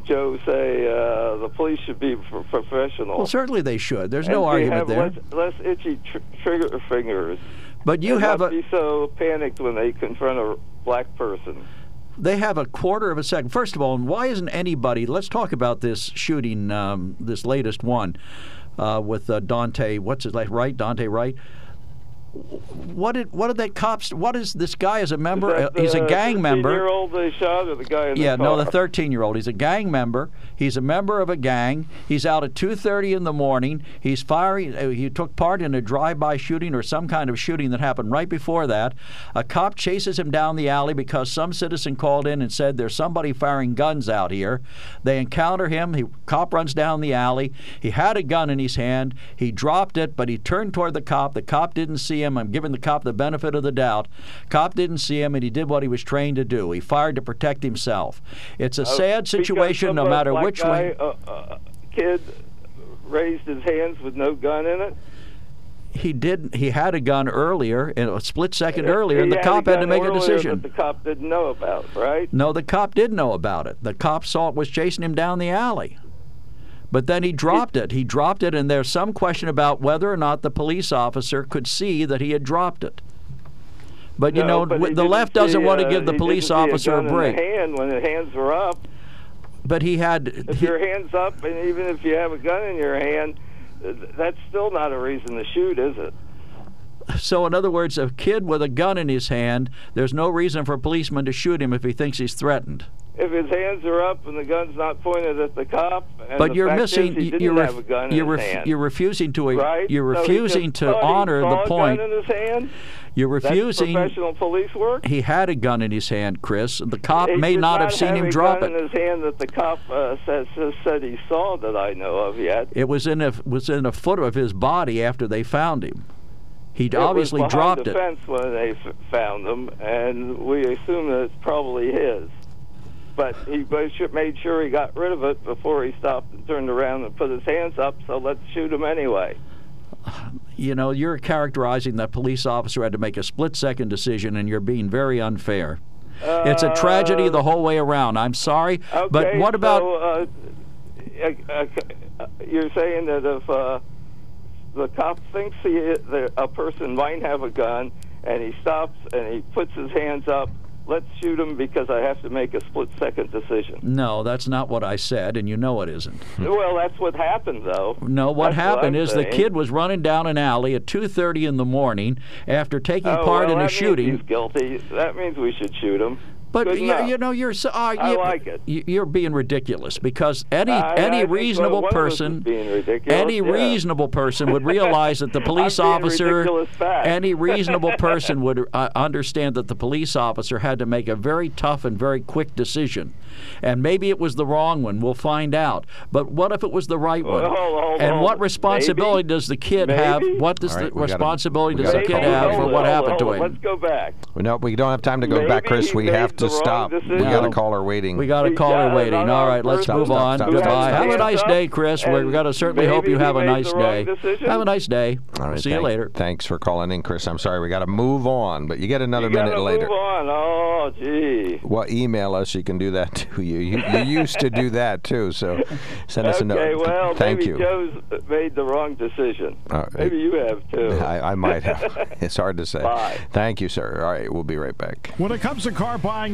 Joe say uh, the police should be pro- professional. Well, certainly they should. There's And no argument there. Less, less itchy tr- trigger fingers. But you have not a be so panicked when they confront a black person. they have a quarter of a second. First of all, and why isn't anybody? Let's talk about this shooting, um, this latest one uh, with uh, Daunte. What's his name? Right, Daunte Wright. What did what did that cops? What is this guy? Is a member? Is uh, he's a gang member. Year-old they shot, or the guy in Yeah, the no, the 13-year-old. He's a gang member. He's a member of a gang. He's out at 2:30 in the morning. He's firing. uh, He took part in a drive-by shooting or some kind of shooting that happened right before that. A cop chases him down the alley because some citizen called in and said there's somebody firing guns out here. They encounter him. He cop runs down the alley. He had a gun in his hand. He dropped it, but he turned toward the cop. The cop didn't see him. I'm giving the cop the benefit of the doubt. Cop didn't see him, and he did what he was trained to do. He fired to protect himself. It's a Uh, sad situation, no matter which guy, way. Uh, uh, kid raised his hands with no gun in it. He didn't. He had a gun earlier, in a split second earlier, and He the cop had to make a decision. The cop didn't know about, right? No, the cop did know about it. The cop saw it was chasing him down the alley. But then he dropped it. He dropped it, and there's some question about whether or not the police officer could see that he had dropped it. But you No, know, but the left doesn't see, want to uh, give the police officer a the break. hand when the hands were up. But he had. If he- your hands up, and even if you have a gun in your hand, that's still not a reason to shoot, is it? so, in other words, a kid with a gun in his hand, there's no reason for a policeman to shoot him if he thinks he's threatened. If his hands are up and the gun's not pointed at the cop, and but the you're missing. he you're, have a gun in you're, his ref- hand, you're refusing to. right? You're refusing just to honor the point. Gun in his hand. You're That's refusing. professional police work. He had a gun in his hand, Chris. The cop He may did not have seen him drop gun it. in his hand that the cop uh, says, said he saw that I know of yet. It was in a was in a foot of his body after they found him. He'd It obviously dropped the it. fence when they f- found him, and we assume that it's probably his. But he made sure- he got rid of it before he stopped and turned around and put his hands up. So let's shoot him anyway. You know, you're characterizing that police officer had to make a split second decision, and you're being very unfair. it's a tragedy the whole way around. I'm sorry, Okay, but what about? So, uh, uh, uh, you're saying that if uh, the cop thinks he that a person might have a gun, and he stops and he puts his hands up, let's shoot him because I have to make a split second decision. no, that's not what I said, and you know it isn't. Well, that's what happened, though. No, what That's happened I'm is the kid was running down an alley at 2:30 in the morning after taking Oh, part well, in a shooting. He's guilty. That means we should shoot him. But Good you, you know, you're so, uh, I you, like it. you- You're being ridiculous because any I- I any think, well, reasonable one of us is person, any yeah. reasonable person would realize that the police officer, any reasonable person would uh, understand that the police officer had to make a very tough and very quick decision, and maybe it was the wrong one. We'll find out. But what if it was the right one? Well, hold- hold and on. what responsibility does the kid have? What does All right, the we gotta- responsibility does the kid call have for what happened to hold him? Let's go back. No, we don't have time to go back, Chris. We have to the wrong stop. We got a No. caller waiting. We got a He caller got waiting. on All our right, let's first- move Stop, on. stop, Goodbye. stop, Have a nice day, Chris. We're And going to certainly hope you have a nice day. decision. Have a nice day. All right, See you later. Thanks for calling in, Chris. I'm sorry, we got to move on, but you get another you minute later. Move on. Oh, gee. Well, email us. You can do that too. You, you, you used to do that too, so send us a note. Okay, well, Thank maybe you. Joe's made the wrong decision. Uh, maybe you have too. I, I might have. it's hard to say. Bye. Thank you, sir. All right, we'll be right back. When it comes to car buying,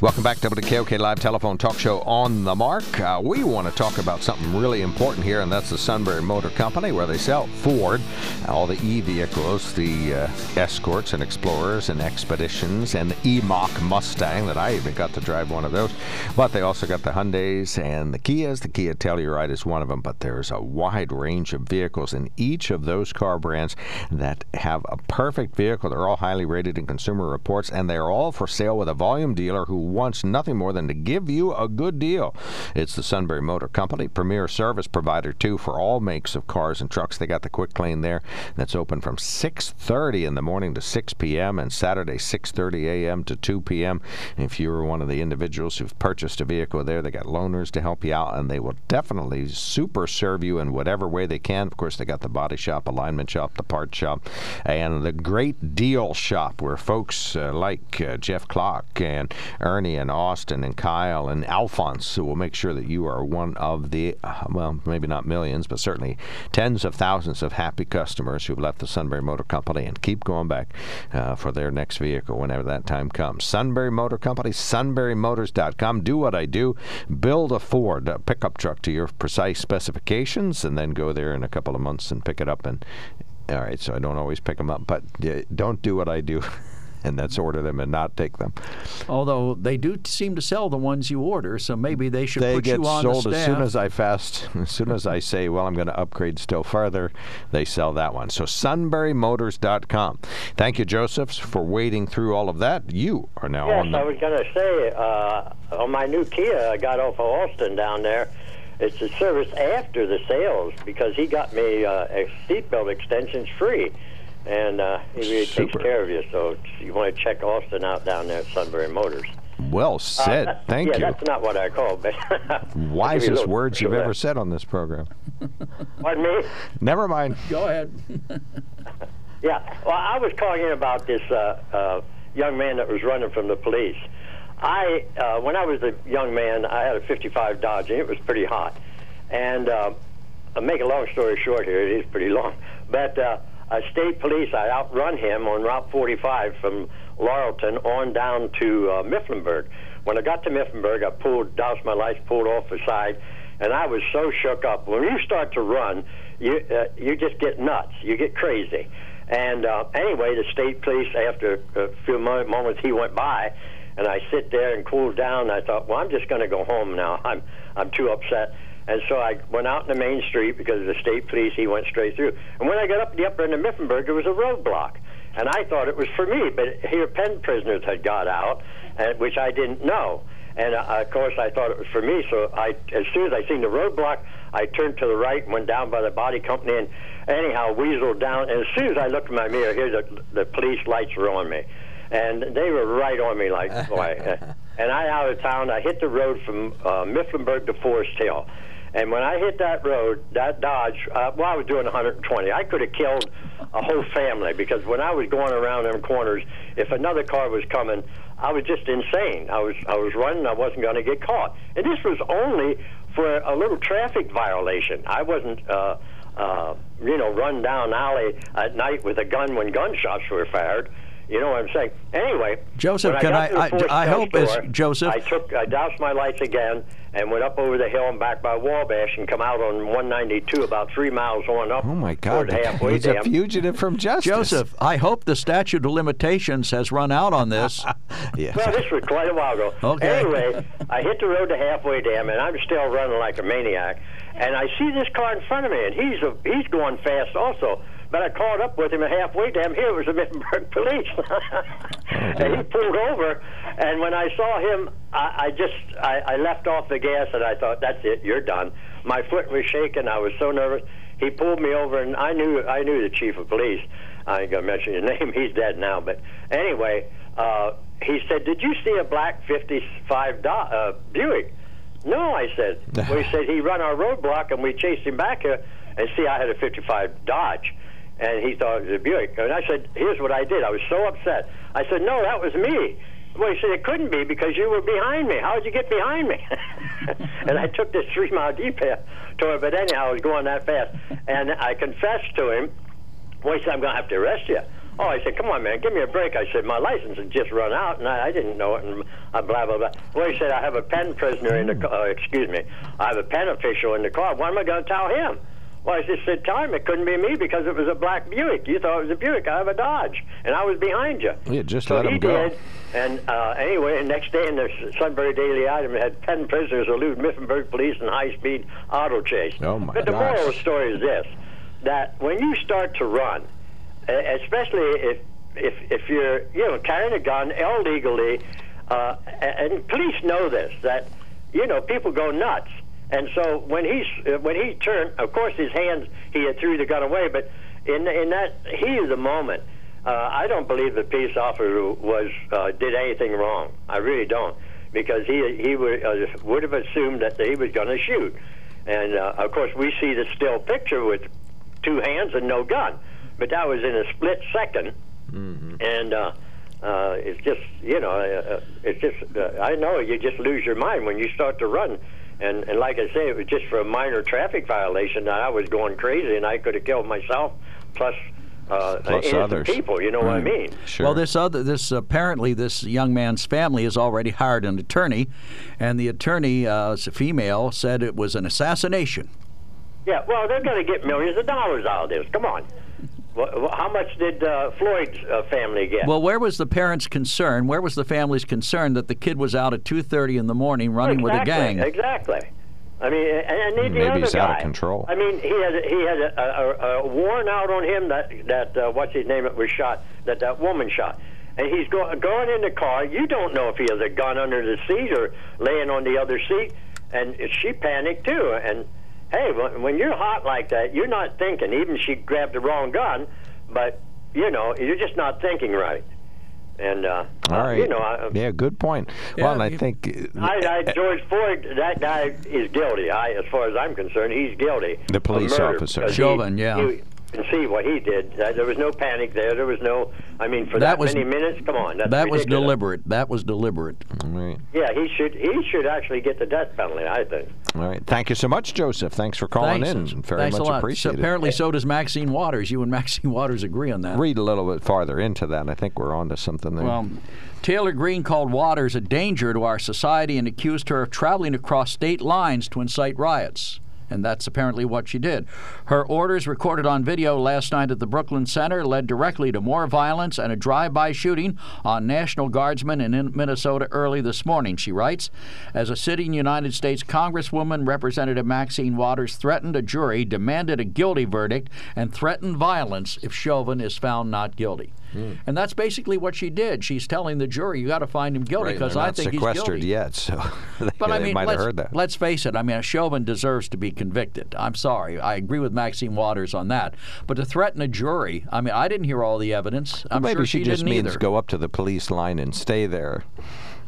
Welcome back to WKOK Live Telephone Talk Show on the Mark. Uh, we want to talk about something really important here, and that's the Sunbury Motor Company, where they sell Ford, all the e vehicles, the uh, Escorts and Explorers and Expeditions, and the E-Mach Mustang that I even got to drive one of those. But they also got the Hyundais and the Kias. The Kia Telluride is one of them, but there's a wide range of vehicles in each of those car brands that have a perfect vehicle. They're all highly rated in Consumer Reports, and they're all for sale with a volume dealer who wants nothing more than to give you a good deal. It's the Sunbury Motor Company, premier service provider too for all makes of cars and trucks. They got the quick clean there that's open from 6:30 in the morning to 6 p.m. and Saturday 6:30 a.m. to 2 p.m. If you're one of the individuals who've purchased a vehicle there, they got loaners to help you out, and they will definitely super serve you in whatever way they can. Of course, they got the body shop, alignment shop, the part shop, and the great deal shop where folks uh, like uh, Jeff Clark and Ernie and Austin and Kyle and Alphonse who will make sure that you are one of the, uh, well, maybe not millions, but certainly tens of thousands of happy customers who've left the Sunbury Motor Company and keep going back uh, for their next vehicle whenever that time comes. Sunbury Motor Company, sunburymotors.com. Do what I do. Build a Ford a pickup truck to your precise specifications and then go there in a couple of months and pick it up and all right, so I don't always pick them up, but uh, don't do what I do. and that's order them and not take them. Although they do seem to sell the ones you order, so maybe they should they put get you on sold the staff. as soon as I fast. As soon as I say, well, I'm going to upgrade still further, they sell that one. So sunburymotors.com. Thank you, Joseph, for wading through all of that. You are now yes, on Yes, I was going to say uh, on my new Kia, I got off of Austin down there. It's a service after the sales because he got me uh, a seatbelt extensions free, and uh, he really takes care of you. So you want to check Austin out down there at Sunbury Motors. well said. Uh, Thank yeah, you. that's not what I called, but Wisest words you've ever left. said on this program. Pardon me. Never mind. Go ahead. Yeah, well, I was talking about this uh, uh, young man that was running from the police. I, uh, when I was a young man, I had a 55 Dodge, and it was pretty hot. And uh, I'll make a long story short here, it is pretty long. But uh, state police, I outrun him on Route 45 from Laurelton on down to uh, Mifflinburg. When I got to Mifflinburg, I pulled, doused my lights, pulled off the side, and I was so shook up. When you start to run, you uh, you just get nuts, you get crazy. And uh, anyway, the state police, after a few mo- moments, he went by, and I sit there and cooled down. And I thought, well, I'm just going to go home now. I'm I'm too upset. And so I went out in the main street because of the state police. He went straight through. And when I got up the upper end of Mifflinburg, there was a roadblock. And I thought it was for me, but here Penn prisoners had got out, and, which I didn't know. And uh, of course, I thought it was for me. So I, as soon as I seen the roadblock, I turned to the right and went down by the body company, and anyhow weaseled down. And as soon as I looked in my mirror, here the, the police lights were on me, and they were right on me like boy. and I out of town. I hit the road from uh, Mifflinburg to Forest Hill. And when I hit that road, that Dodge, uh, well, I was doing 120. I could have killed a whole family because when I was going around them corners, if another car was coming, I was just insane. I was I was running. I wasn't going to get caught. And this was only for a little traffic violation. I wasn't. Uh, uh, you know, run down alley at night with a gun when gunshots were fired. You know what I'm saying? Anyway, Joseph, can I- I- I hope as- store, Joseph- I took, I doused my lights again and went up over the hill and back by Wabash and come out on 192 about three miles on up. Oh my God! toward halfway He's a fugitive from justice. Joseph, I hope the statute of limitations has run out on this. yeah. Well, this was quite a while ago. Okay. Anyway, I hit the road to halfway dam, and I'm still running like a maniac. And I see this car in front of me, and he's a, he's going fast also. But I caught up with him at halfway dam. Here was the Mifflinburg police, and he pulled over. And when I saw him, I, I just I, I left off the gas, and I thought, "That's it, you're done." My foot was shaking. I was so nervous. He pulled me over, and I knew I knew the chief of police. I ain't gonna mention his name. He's dead now. But anyway, uh, he said, "Did you see a black '55 Do- uh, Buick?" No, I said. well, he said he run our roadblock, and we chased him back here. And see, I had a '55 Dodge, and he thought it was a Buick. And I said, "Here's what I did. I was so upset. I said, no, that was me." Well, he said it couldn't be because you were behind me. How did you get behind me? and I took this three mile detour but anyhow, I was going that fast, and I confessed to him. Well, he said, I'm going to have to arrest you. Oh, I said, come on, man, give me a break. I said, my license had just run out, and I, I didn't know it, and uh, blah, blah, blah. Well, he said, I have a pen prisoner in the car. Uh, excuse me. I have a pen official in the car. What am I going to tell him? Well, I just said, him it couldn't be me because it was a black Buick. You thought it was a Buick. I have a Dodge, and I was behind you. Yeah, just so let him go. did. And uh, anyway, the next day in the Sunbury Daily Item, it had 10 prisoners elude Mifflinburg police in high-speed auto chase. Oh, my But the moral of the story is this, that when you start to run, especially if, if, if you're, you know, carrying a gun illegally, uh, and and police know this, that, you know, people go nuts. And so when uh, when he turned, of course, his hands he had threw the gun away. But in in that heat of the moment, uh, I don't believe the peace officer was uh, did anything wrong. I really don't, because he he would uh, would have assumed that he was going to shoot. And uh, of course, we see the still picture with two hands and no gun, but that was in a split 2nd and. Uh, uh, it's just, you know, uh, uh, it's just, uh, I know you just lose your mind when you start to run. And, and like I say, it was just for a minor traffic violation that I was going crazy and I could have killed myself plus, uh, Plus others. people. You know what I mean? Sure. Well, this other, this apparently this young man's family has already hired an attorney, and the attorney, uh, is a female, said it was an assassination. Yeah, well, they're going to get millions of dollars out of this. Come on. Wh- wh- How much did uh, Floyd's uh, family get? Well, where was the parents' concern? Where was the family's concern that the kid was out at 2:30 in the morning running with a gang? Exactly. I mean, and, and the Maybe he's guy. out of control. I mean, he had he had a, a, a warrant out on him that that uh, what's his name it was shot that that woman shot, and he's go, going in the car. You don't know if he has a gun under the seat or laying on the other seat, and she panicked too. And hey, when, when you're hot like that, you're not thinking. Even she grabbed the wrong gun, but you know, you're just not thinking right. And uh, All right. you know, I, yeah, good point. well, and I think uh, I, I, George Floyd, that guy is guilty. I, as far as I'm concerned, he's guilty. The police officer. because Chauvin, he, yeah. You can see what he did. Uh, There was no panic there. There was no. I mean, for That that, was- many minutes, come on. That's That was deliberate. That was deliberate. All right. Yeah, he should. He should actually get the death penalty. I think. All right. Thank you so much, Joseph. Thanks for calling Thanks. in. Very Thanks much a lot. So appreciated. apparently, so does Maxine Waters. You and Maxine Waters agree on that. Read a little bit farther into that. I think we're on to something there. Well, Taylor Greene called Waters a danger to our society and accused her of traveling across state lines to incite riots. And that's apparently what she did. Her orders, recorded on video last night at the Brooklyn Center, led directly to more violence and a drive by shooting on National Guardsmen in Minnesota early this morning, she writes. As a sitting United States Congresswoman, Representative Maxine Waters threatened a jury, demanded a guilty verdict, and threatened violence if Chauvin is found not guilty. Hmm. And that's basically what she did. She's telling the jury, "You got to find him guilty because they're I think he's sequestered guilty." yet, so they, But I mean, might have let's, heard that. let's face it. I mean, Chauvin deserves to be convicted. I'm sorry. I agree with Maxine Waters on that. But to threaten a jury, I mean, I didn't hear all the evidence. I'm Maybe sure she, she just didn't means either. go up to the police line and stay there,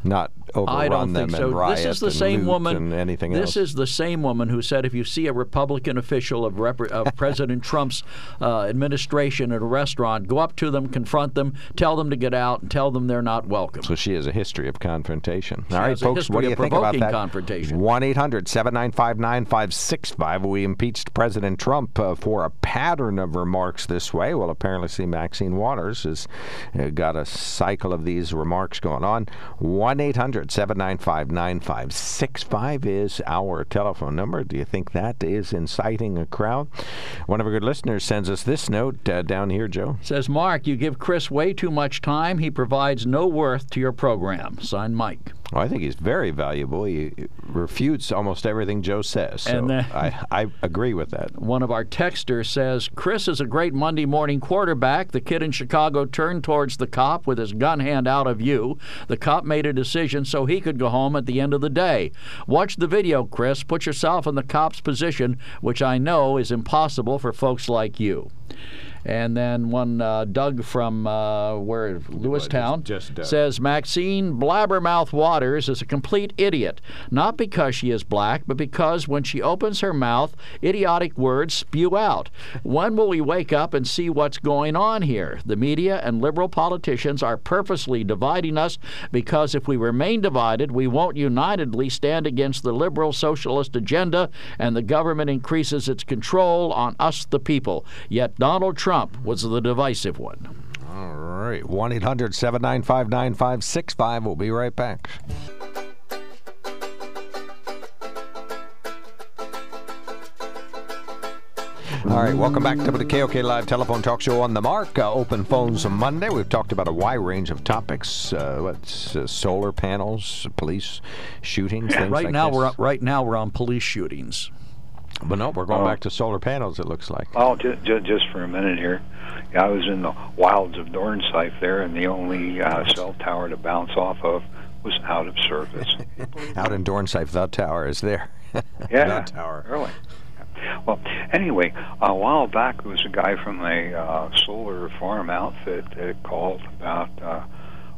not overrun I don't them think and so. riot This is the and same woman. and anything this else. is the same woman who said if you see a Republican official of, of President Trump's uh, administration at a restaurant, go up to them, confront them, tell them to get out, and tell them they're not welcome. So she has a history of confrontation. She All right, folks, what do you think about provoking that? confrontation. 1 800 795 9565. We impeached President Trump uh, for a pattern of remarks this way. Well, apparently, see, Maxine Waters has uh, got a cycle of these remarks going on. 1 800 795 9565 is our telephone number. Do you think that is inciting a crowd? One of our good listeners sends us this note uh, down here, Joe. Says Mark, you give Chris way too much time. He provides no worth to your program. Signed, Mike. Well, I think he's very valuable. He refutes almost everything Joe says. So And, uh, I, I agree with that. One of our texters says Chris is a great Monday morning quarterback. The kid in Chicago turned towards the cop with his gun hand out of view. The cop made a decision so he could go home at the end of the day. Watch the video, Chris. Put yourself in the cop's position, which I know is impossible for folks like you. And then one uh, Doug from uh, where Lewistown just Doug. says Maxine Blabbermouth Waters is a complete idiot, not because she is black, but because when she opens her mouth, idiotic words spew out. When will we wake up and see what's going on here? The media and liberal politicians are purposely dividing us because if we remain divided, we won't unitedly stand against the liberal socialist agenda and the government increases its control on us, the people. Yet Donald Trump was the divisive one. All right, 1 800 795 9565. We'll be right back. All right, welcome back to the KOK Live Telephone Talk Show on the Mark. Uh, open phones on Monday. We've talked about a wide range of topics. Uh, what's uh, solar panels, police shootings, things right like now this. we're right now we're on police shootings. But no, we're going Oh. back to solar panels. It looks like. Oh, just, just for a minute here. Yeah, I was in the wilds of Dornsife there, and the only uh, cell tower to bounce off of was out of service. Out in Dornsife, the tower is there. Yeah, the tower. Really. Well, anyway, a while back there was a guy from a uh, solar farm outfit that called about uh,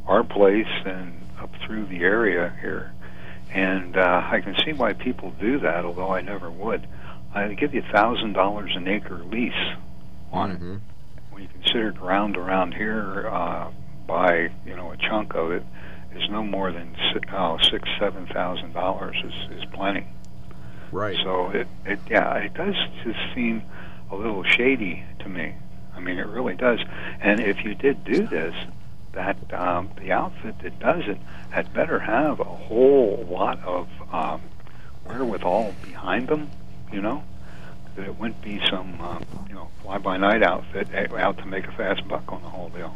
our place and up through the area here, and uh, I can see why people do that, although I never would. I give you thousand dollars an acre lease on Mm-hmm. it. When you consider ground around here, uh, by you know a chunk of it is no more than si- oh, six seven thousand dollars is is plenty. Right. So it, it yeah, it does just seem a little shady to me. I mean, it really does. And if you did do this, that um, the outfit that does it had better have a whole lot of um, wherewithal behind them. You know, that it wouldn't be some um, you know fly by night outfit out to make a fast buck on the whole deal.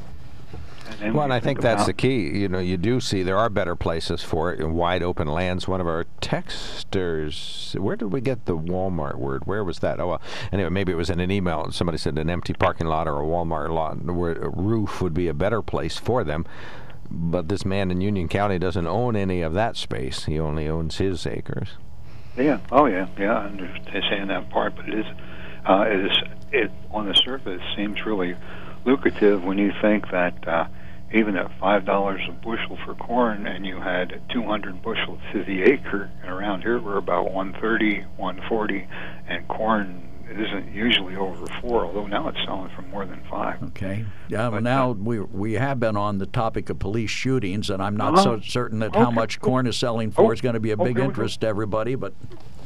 And Well, and I think about- that's the key. You know, you do see there are better places for it in wide open lands. One of our texters, where did we get the Walmart word? Where was that? Oh, well, anyway, maybe it was in an email. Somebody said an empty parking lot or a Walmart lot where a roof would be a better place for them. But this man in Union County doesn't own any of that space. He only owns his acres. Yeah. Oh, yeah. Yeah. I understand that part, but it is, uh, it is, it on the surface seems really lucrative when you think that uh, even at five dollars a bushel for corn, and you had 200 bushels to the acre, and around here we're about 130, 140, and corn isn't usually over four, although now it's selling for more than five. Okay. Yeah. Well, now we we have been on the topic of police shootings, and I'm not so Uh-huh. certain that how much corn is selling for Oh, is going to be a big go. interest to everybody. But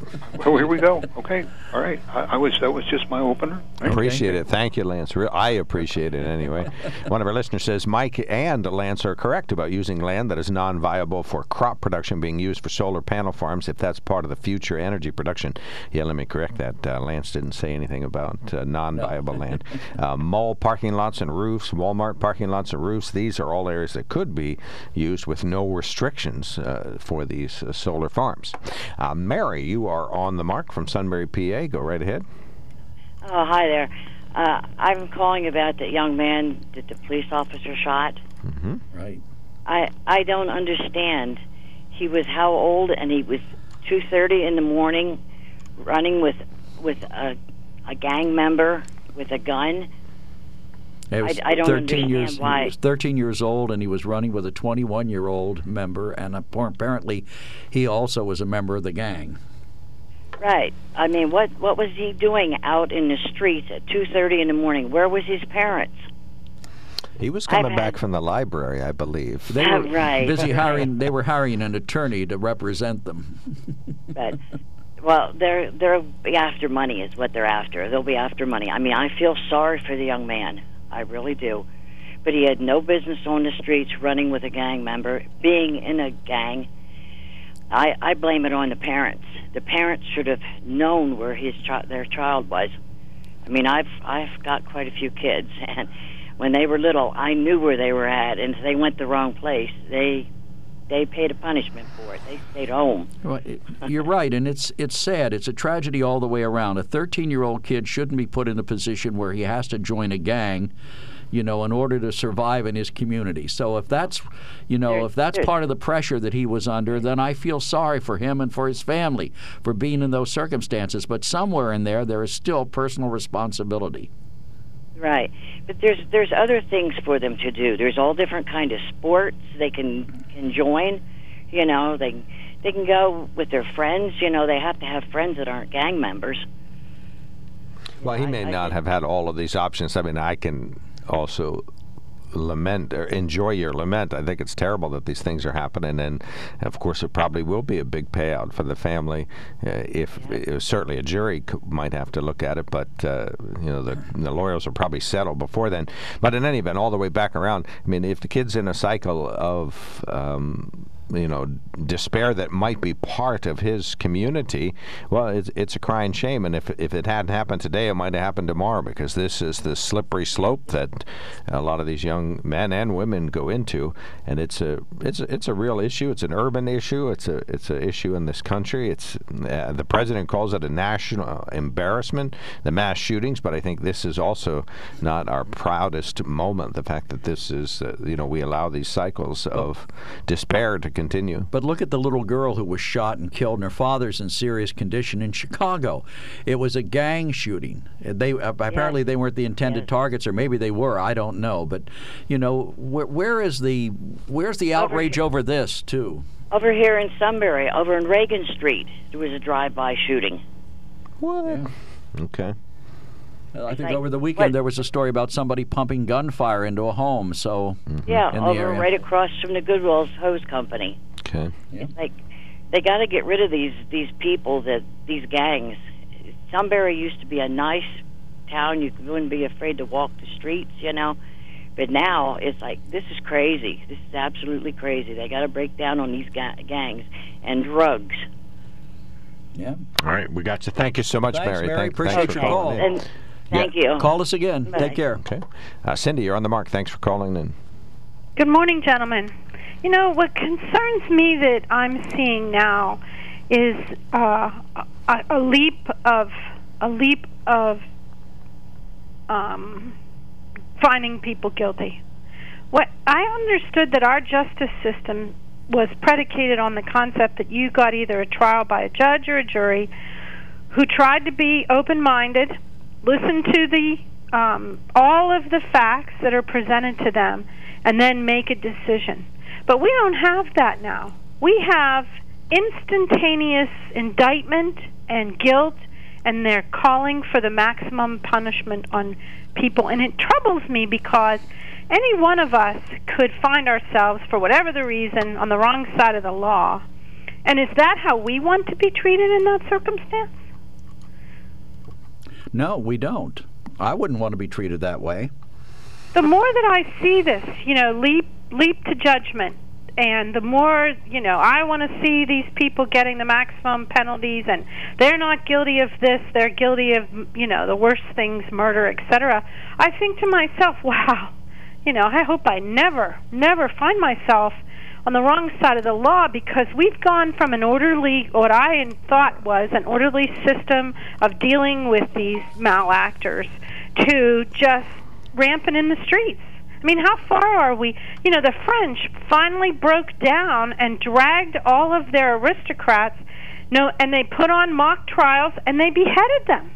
Well, here we go. Okay. All right. I, I was that was just my opener. Right? Appreciate it. Thank you, Lance. Re- I appreciate it anyway. One of our listeners says Mike and Lance are correct about using land that is non viable for crop production being used for solar panel farms if that's part of the future energy production. Yeah, let me correct that. Uh, Lance didn't say anything about uh, non viable land. Uh, mall parking lots and roofs, Walmart parking lots and roofs, these are all areas that could be used with no restrictions uh, for these uh, solar farms. Uh, Mary, you are on the mark from Sunbury, PA. Go right ahead. Oh, hi there. Uh, I'm calling about that young man that the police officer shot. Mm-hmm. Right. I I don't understand. He was how old? And he was two thirty in the morning, running with with a a gang member with a gun. It was I- I don't 13 understand years, why. He was 13 years old, and he was running with a 21 year old member, and apparently he also was a member of the gang. Right. I mean, what what was he doing out in the streets at two thirty in the morning? Where was his parents? He was I've coming had- back from the library, I believe. They were right. busy hiring. They were hiring an attorney to represent them. But well, they're they're after money is what they're after. They'll be after money. I mean, I feel sorry for the young man. I really do. But he had no business on the streets running with a gang member, being in a gang. I I blame it on the parents. The parents should have known where his chi- their child was. I mean, I've I've got quite a few kids and when they were little, I knew where they were at and if they went the wrong place, they they paid a punishment for it. They stayed home. Well, you're right, and it's it's sad. It's a tragedy all the way around. A 13 year old kid shouldn't be put in a position where he has to join a gang, you know, in order to survive in his community. So if that's, you know, if that's part of the pressure that he was under, then I feel sorry for him and for his family for being in those circumstances. But somewhere in there, there is still personal responsibility. Right, but there's there's other things for them to do. There's all different kind of sports they can can join. You know, they they can go with their friends. You know, they have to have friends that aren't gang members. Well, he may not have had all of these options. I mean, I can also lament or enjoy your lament. I think it's terrible that these things are happening, and of course, it probably will be a big payout for the family. Uh, if uh, certainly a jury c- might have to look at it, but uh, you know the, the lawyers will probably settle before then. But in any event, all the way back around. I mean, if the kid's in a cycle of um, you know despair that might be part of his community well it's, it's a crying shame. And if, if it hadn't happened today it might have happened tomorrow because this is the slippery slope that a lot of these young men and women go into. And it's a it's a, it's a real issue. It's an urban issue. It's a it's an issue in this country. It's uh, the president calls it a national embarrassment the mass shootings. But I think this is also not our proudest moment the fact that this is uh, you know we allow these cycles of despair to continue. But look at the little girl who was shot and killed, and her father's in serious condition in Chicago. It was a gang shooting. They uh, apparently they weren't the intended targets, or maybe they were. I don't know. But you know, wh- where is the where's the outrage over this too? Over here in Sunbury, over in Reagan Street, there was a drive-by shooting. What? Okay. I think like- over the weekend what- there was a story about somebody pumping gunfire into a home. So mm-hmm. Yeah, in the over area. right across from the Goodwill's hose company. Okay. It's like they got to get rid of these these people that these gangs. Sunbury used to be a nice town. You wouldn't be afraid to walk the streets, you know. But now it's like this is crazy. This is absolutely crazy. They got to break down on these ga- gangs and drugs. Yeah. All right, we got you. Thank you so much, Thanks, Mary. Mary. Thank, Appreciate thanks for your calling call. And thank you. Call us again. Bye. Take care. Okay. Uh, Cindy, you're on the mark. Thanks for calling in. Good morning, gentlemen. You know, what concerns me that I'm seeing now is uh, a, a leap of a leap of um, finding people guilty. What I understood that our justice system was predicated on the concept that you got either a trial by a judge or a jury who tried to be open-minded, listen to the um, all of the facts that are presented to them, and then make a decision. But we don't have that now. We have instantaneous indictment and guilt, and they're calling for the maximum punishment on people. And it troubles me because any one of us could find ourselves, for whatever the reason, on the wrong side of the law. And is that how we want to be treated in that circumstance? No, we don't. I wouldn't want to be treated that way. the more that I see this, you know, leap leap to judgment, and the more you know, I want to see these people getting the maximum penalties, and they're not guilty of this; they're guilty of you know the worst things, murder, etc. I think to myself, wow, you know, I hope I never, never find myself on the wrong side of the law because we've gone from an orderly, what I thought was an orderly system of dealing with these malactors to just rampant in the streets. I mean, how far are we? You know, the French finally broke down and dragged all of their aristocrats, no, and they put on mock trials and they beheaded them.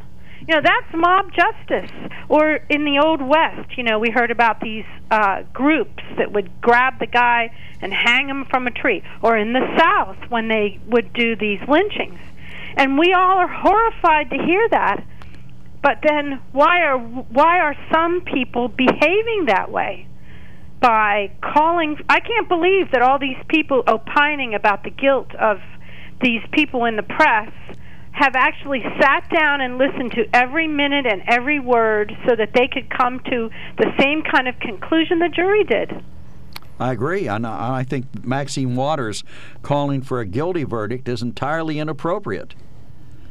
You know, that's mob justice. Or in the Old West, you know, we heard about these uh, groups that would grab the guy and hang him from a tree. Or in the South, when they would do these lynchings. And we all are horrified to hear that. But then, why are why are some people behaving that way? By calling, I can't believe that all these people opining about the guilt of these people in the press have actually sat down and listened to every minute and every word so that they could come to the same kind of conclusion the jury did. I agree. And I I think Maxine Waters calling for a guilty verdict is entirely inappropriate.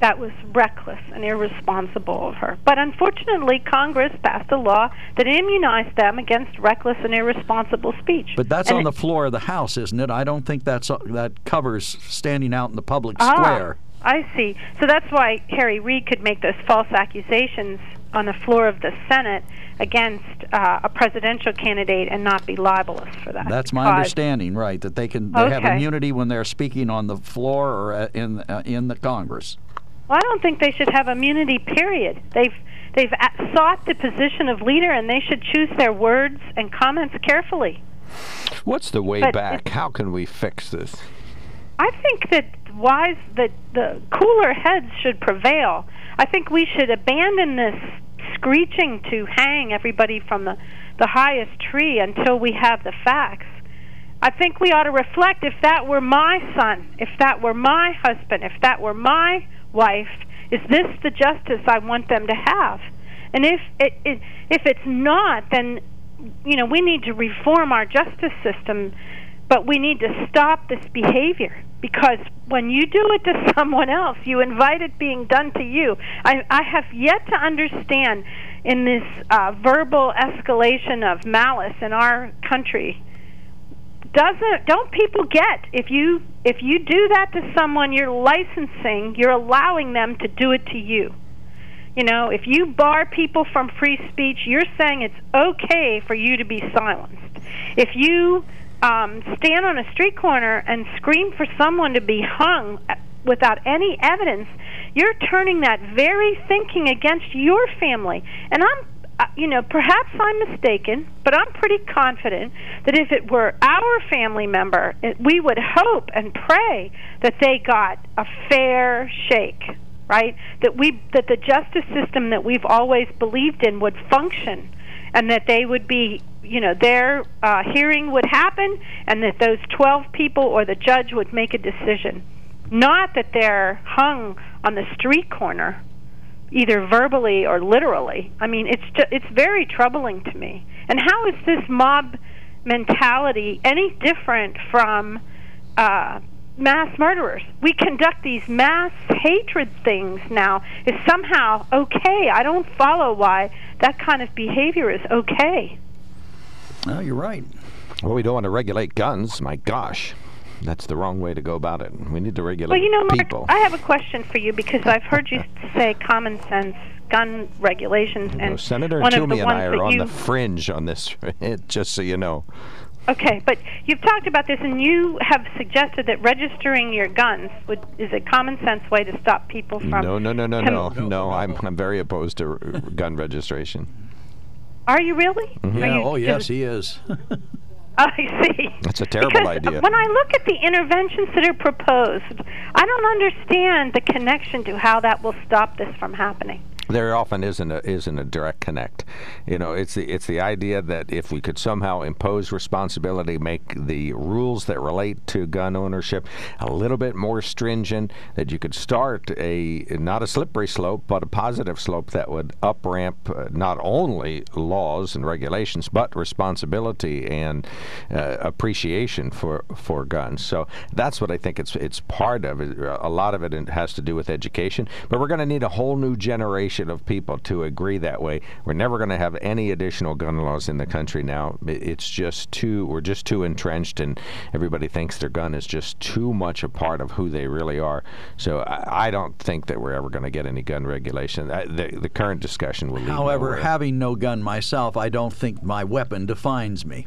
That was reckless and irresponsible of her. But unfortunately, Congress passed a law that immunized them against reckless and irresponsible speech. But that's And on the floor of the House, isn't it? I don't think that's that covers standing out in the public Ah, square. I see. So that's why Harry Reid could make those false accusations on the floor of the Senate against uh, a presidential candidate and not be libelous for that. That's my understanding, right? That they can they have immunity when they're speaking on the floor or uh, in uh, in the Congress. Well, I don't think they should have immunity. Period. They've they've a- sought the position of leader, and they should choose their words and comments carefully. What's the way But back? How can we fix this? I think that wise that the cooler heads should prevail. I think we should abandon this screeching to hang everybody from the the highest tree until we have the facts. I think we ought to reflect if that were my son, if that were my husband, if that were my wife, is this the justice I want them to have? And if it, it if it's not, then you know we need to reform our justice system, but we need to stop this behavior because when you do it to someone else, you invite it being done to you. I, I have yet to understand in this uh, verbal escalation of malice in our country doesn't don't people get if you if you do that to someone you're licensing you're allowing them to do it to you you know if you bar people from free speech you're saying it's okay for you to be silenced if you um, stand on a street corner and scream for someone to be hung without any evidence you're turning that very thinking against your family and i'm uh, you know, perhaps I'm mistaken, but I'm pretty confident that if it were our family member, it, we would hope and pray that they got a fair shake, right? That we that the justice system that we've always believed in would function, and that they would be, you know, their uh, hearing would happen, and that those 12 people or the judge would make a decision, not that they're hung on the street corner either verbally or literally. I mean, it's ju- it's very troubling to me. And how is this mob mentality any different from uh, mass murderers? We conduct these mass hatred things now is somehow okay. I don't follow why that kind of behavior is okay. No, you're right. Well, we don't want to regulate guns. My gosh. That's the wrong way to go about it. We need to regulate Well, you know, Mark, people. I have a question for you because I've heard you say common sense gun regulations, and No, Senator one Toomey and I ones are on you the fringe on this, just so you know. Okay, but you've talked about this, and you have suggested that registering your guns would, is a common sense way to stop people from. No, no, no, no, com- no, no. I'm I'm very opposed to gun registration. Are you really? Mhm. Are Yeah, you- oh, yes, he is. I see. That's a terrible Because idea. When I look at the interventions that are proposed, I don't understand the connection to how that will stop this from happening. There often isn't a isn't a direct connect. You know, it's the it's the idea that if we could somehow impose responsibility, make the rules that relate to gun ownership a little bit more stringent, that you could start a not a slippery slope, but a positive slope that would up ramp uh, not only laws and regulations, but responsibility and uh, appreciation for for guns. So that's what I think it's it's part of. A lot of it has to do with education, but we're going to need a whole new generation of people to agree that way. We're never going to have any additional gun laws in the country now. It's just too we're just too entrenched, and everybody thinks their gun is just too much a part of who they really are. So I, I don't think that we're ever going to get any gun regulation. I, the, the current discussion will However, nowhere. having no gun myself, I don't think my weapon defines me.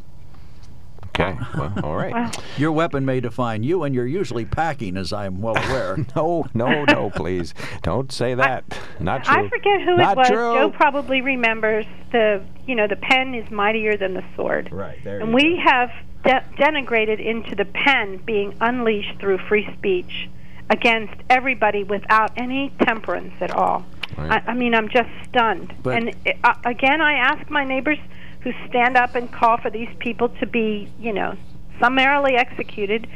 Okay, well, all right. Your weapon may define you, and you're usually packing, as I'm well aware. no, no, no, please. Don't say that. Not true. I forget who Not it was. true. Joe probably remembers the you know the pen is mightier than the sword. Right there. and you we have de- denigrated into the pen being unleashed through free speech against everybody without any temperance at all. Right. I, I mean, I'm just stunned. But- and uh, again, I ask my neighbors who stand up and call for these people to be, you know, summarily executed.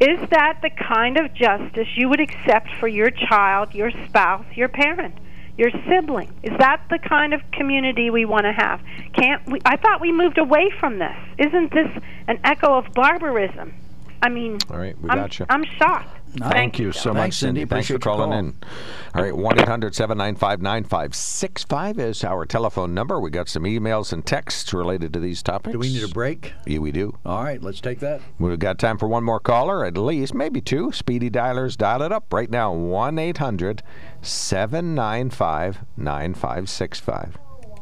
Is that the kind of justice you would accept for your child, your spouse, your parent, your sibling? Is that the kind of community we want to have? Can't we? I thought we moved away from this. Isn't this an echo of barbarism? I mean, All right, we I'm, you. I'm shocked. Thank, you so much, Thanks, Cindy. Thanks for calling call. in. All right, 1 800 795 9565 is our telephone number. We got some emails and texts related to these topics. Do we need a break? Yeah, we do. All right, let's take that. We've got time for one more caller, at least, maybe two. Speedy dialers, dial it up right now 1 800 795 9565.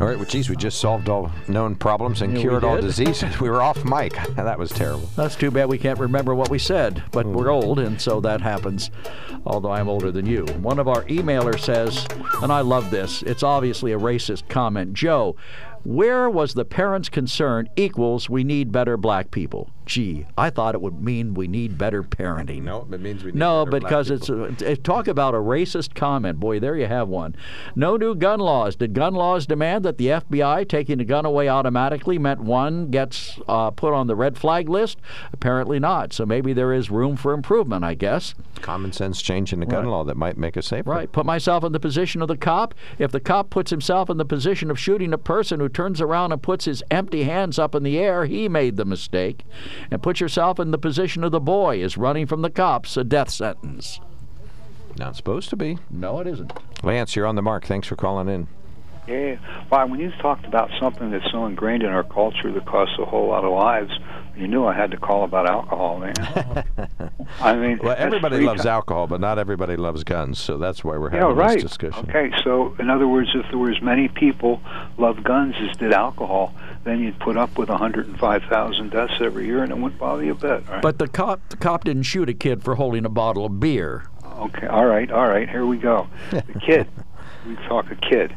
All right, well, geez, we just solved all known problems and Yeah, cured all diseases. we were off mic. that was terrible. That's too bad we can't remember what we said, but we're hmm. old, and so that happens, although I'm older than you. One of our emailers says, and I love this, it's obviously a racist comment Joe, where was the parents' concern equals we need better black people? Gee, I thought it would mean we need better parenting. No, it means we need No, better black because it's a, it- talk about a racist comment. Boy, there you have one. No new gun laws. Did gun laws demand that the FBI taking a gun away automatically meant one gets uh, put on the red flag list? Apparently not. So maybe there is room for improvement, I guess. Common sense change in the gun Right. law that might make us safer. Right. Put myself in the position of the cop. If the cop puts himself in the position of shooting a person who turns around and puts his empty hands up in the air, he made the mistake. And put yourself in the position of the boy is running from the cops, a death sentence. Not supposed to be. No, it isn't. Lance, you're on the mark. Thanks for calling in. Yeah. Well, when you talked about something that's so ingrained in our culture that costs a whole lot of lives, you knew I had to call about alcohol, man. I mean, Well, everybody loves time. alcohol, but not everybody loves guns, so that's why we're Yeah, having right. this discussion. Okay, so in other words, if there were as many people love guns as did alcohol, then you'd put up with 105,000 deaths every year, and it wouldn't bother you a bit. Right? But the cop, the cop didn't shoot a kid for holding a bottle of beer. Okay, all right, all right, here we go. The kid, we talk a kid.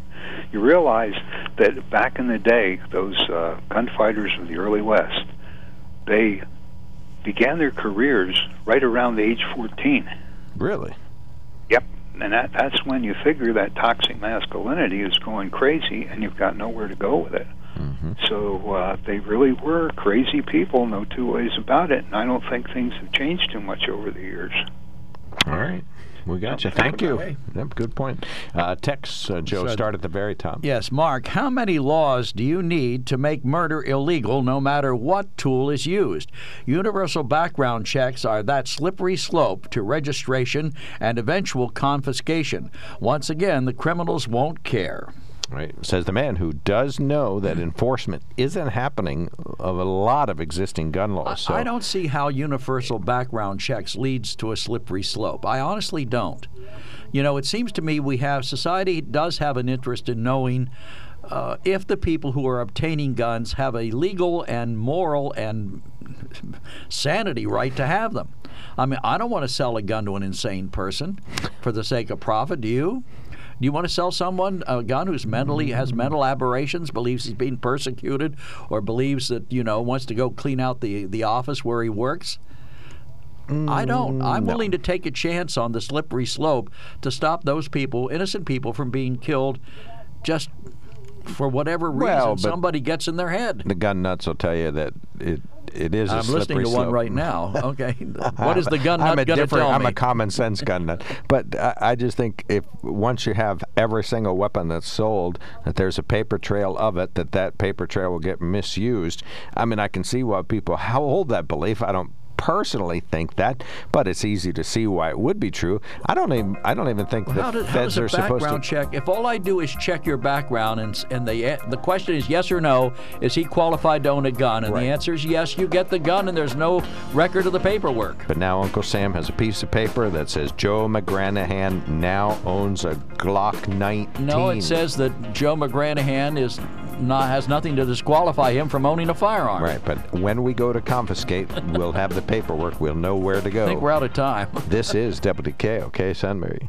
You realize that back in the day, those uh, gunfighters of the early West, they began their careers right around the age 14. Really? Yep, and that, that's when you figure that toxic masculinity is going crazy and you've got nowhere to go with it. So uh, they really were crazy people, no two ways about it. And I don't think things have changed too much over the years. All right. We got you. Thank you. Yep, good point. Uh, text, uh, Joe, So- start at the very top. Yes, Mark, how many laws do you need to make murder illegal no matter what tool is used? Universal background checks are that slippery slope to registration and eventual confiscation. Once again, the criminals won't care. Right. Says the man who does know that enforcement isn't happening of a lot of existing gun laws. So I don't see how universal background checks leads to a slippery slope. I honestly don't. You know, it seems to me we have society does have an interest in knowing uh, if the people who are obtaining guns have a legal and moral and sanity right to have them. I mean, I don't want to sell a gun to an insane person for the sake of profit. Do you? Do you want to sell someone a gun who's mentally has mental aberrations, believes he's being persecuted, or believes that you know wants to go clean out the the office where he works? I don't. Mm, I'm no. willing to take a chance on the slippery slope to stop those people, innocent people, from being killed, just for whatever reason Well, somebody gets in their head. the gun nuts will tell you that it it is. a I'm listening to one slope. right now. Okay, what is the gun I'm nut going to different. tell I'm me? a common sense gun nut, but I, I just think if once you have every single weapon that's sold, that there's a paper trail of it, that that paper trail will get misused. I mean, I can see why people how hold that belief. I don't personally think that, but it's easy to see why it would be true. I don't even. I don't even think How, the how feds does a are supposed background to. check? If all I do is check your background and and the the question is yes or no, is he qualified to own a gun? And Right. the answer is yes. You get the gun, and there's no record of the paperwork. But now Uncle Sam has a piece of paper that says Joe McGranahan now owns a Glock 19. No, it says that Joe McGranahan is not has nothing to disqualify him from owning a firearm. Right, but when we go to confiscate, we'll have the paperwork. We'll know where to go. I think we're out of time. This is WKOK Sunbury.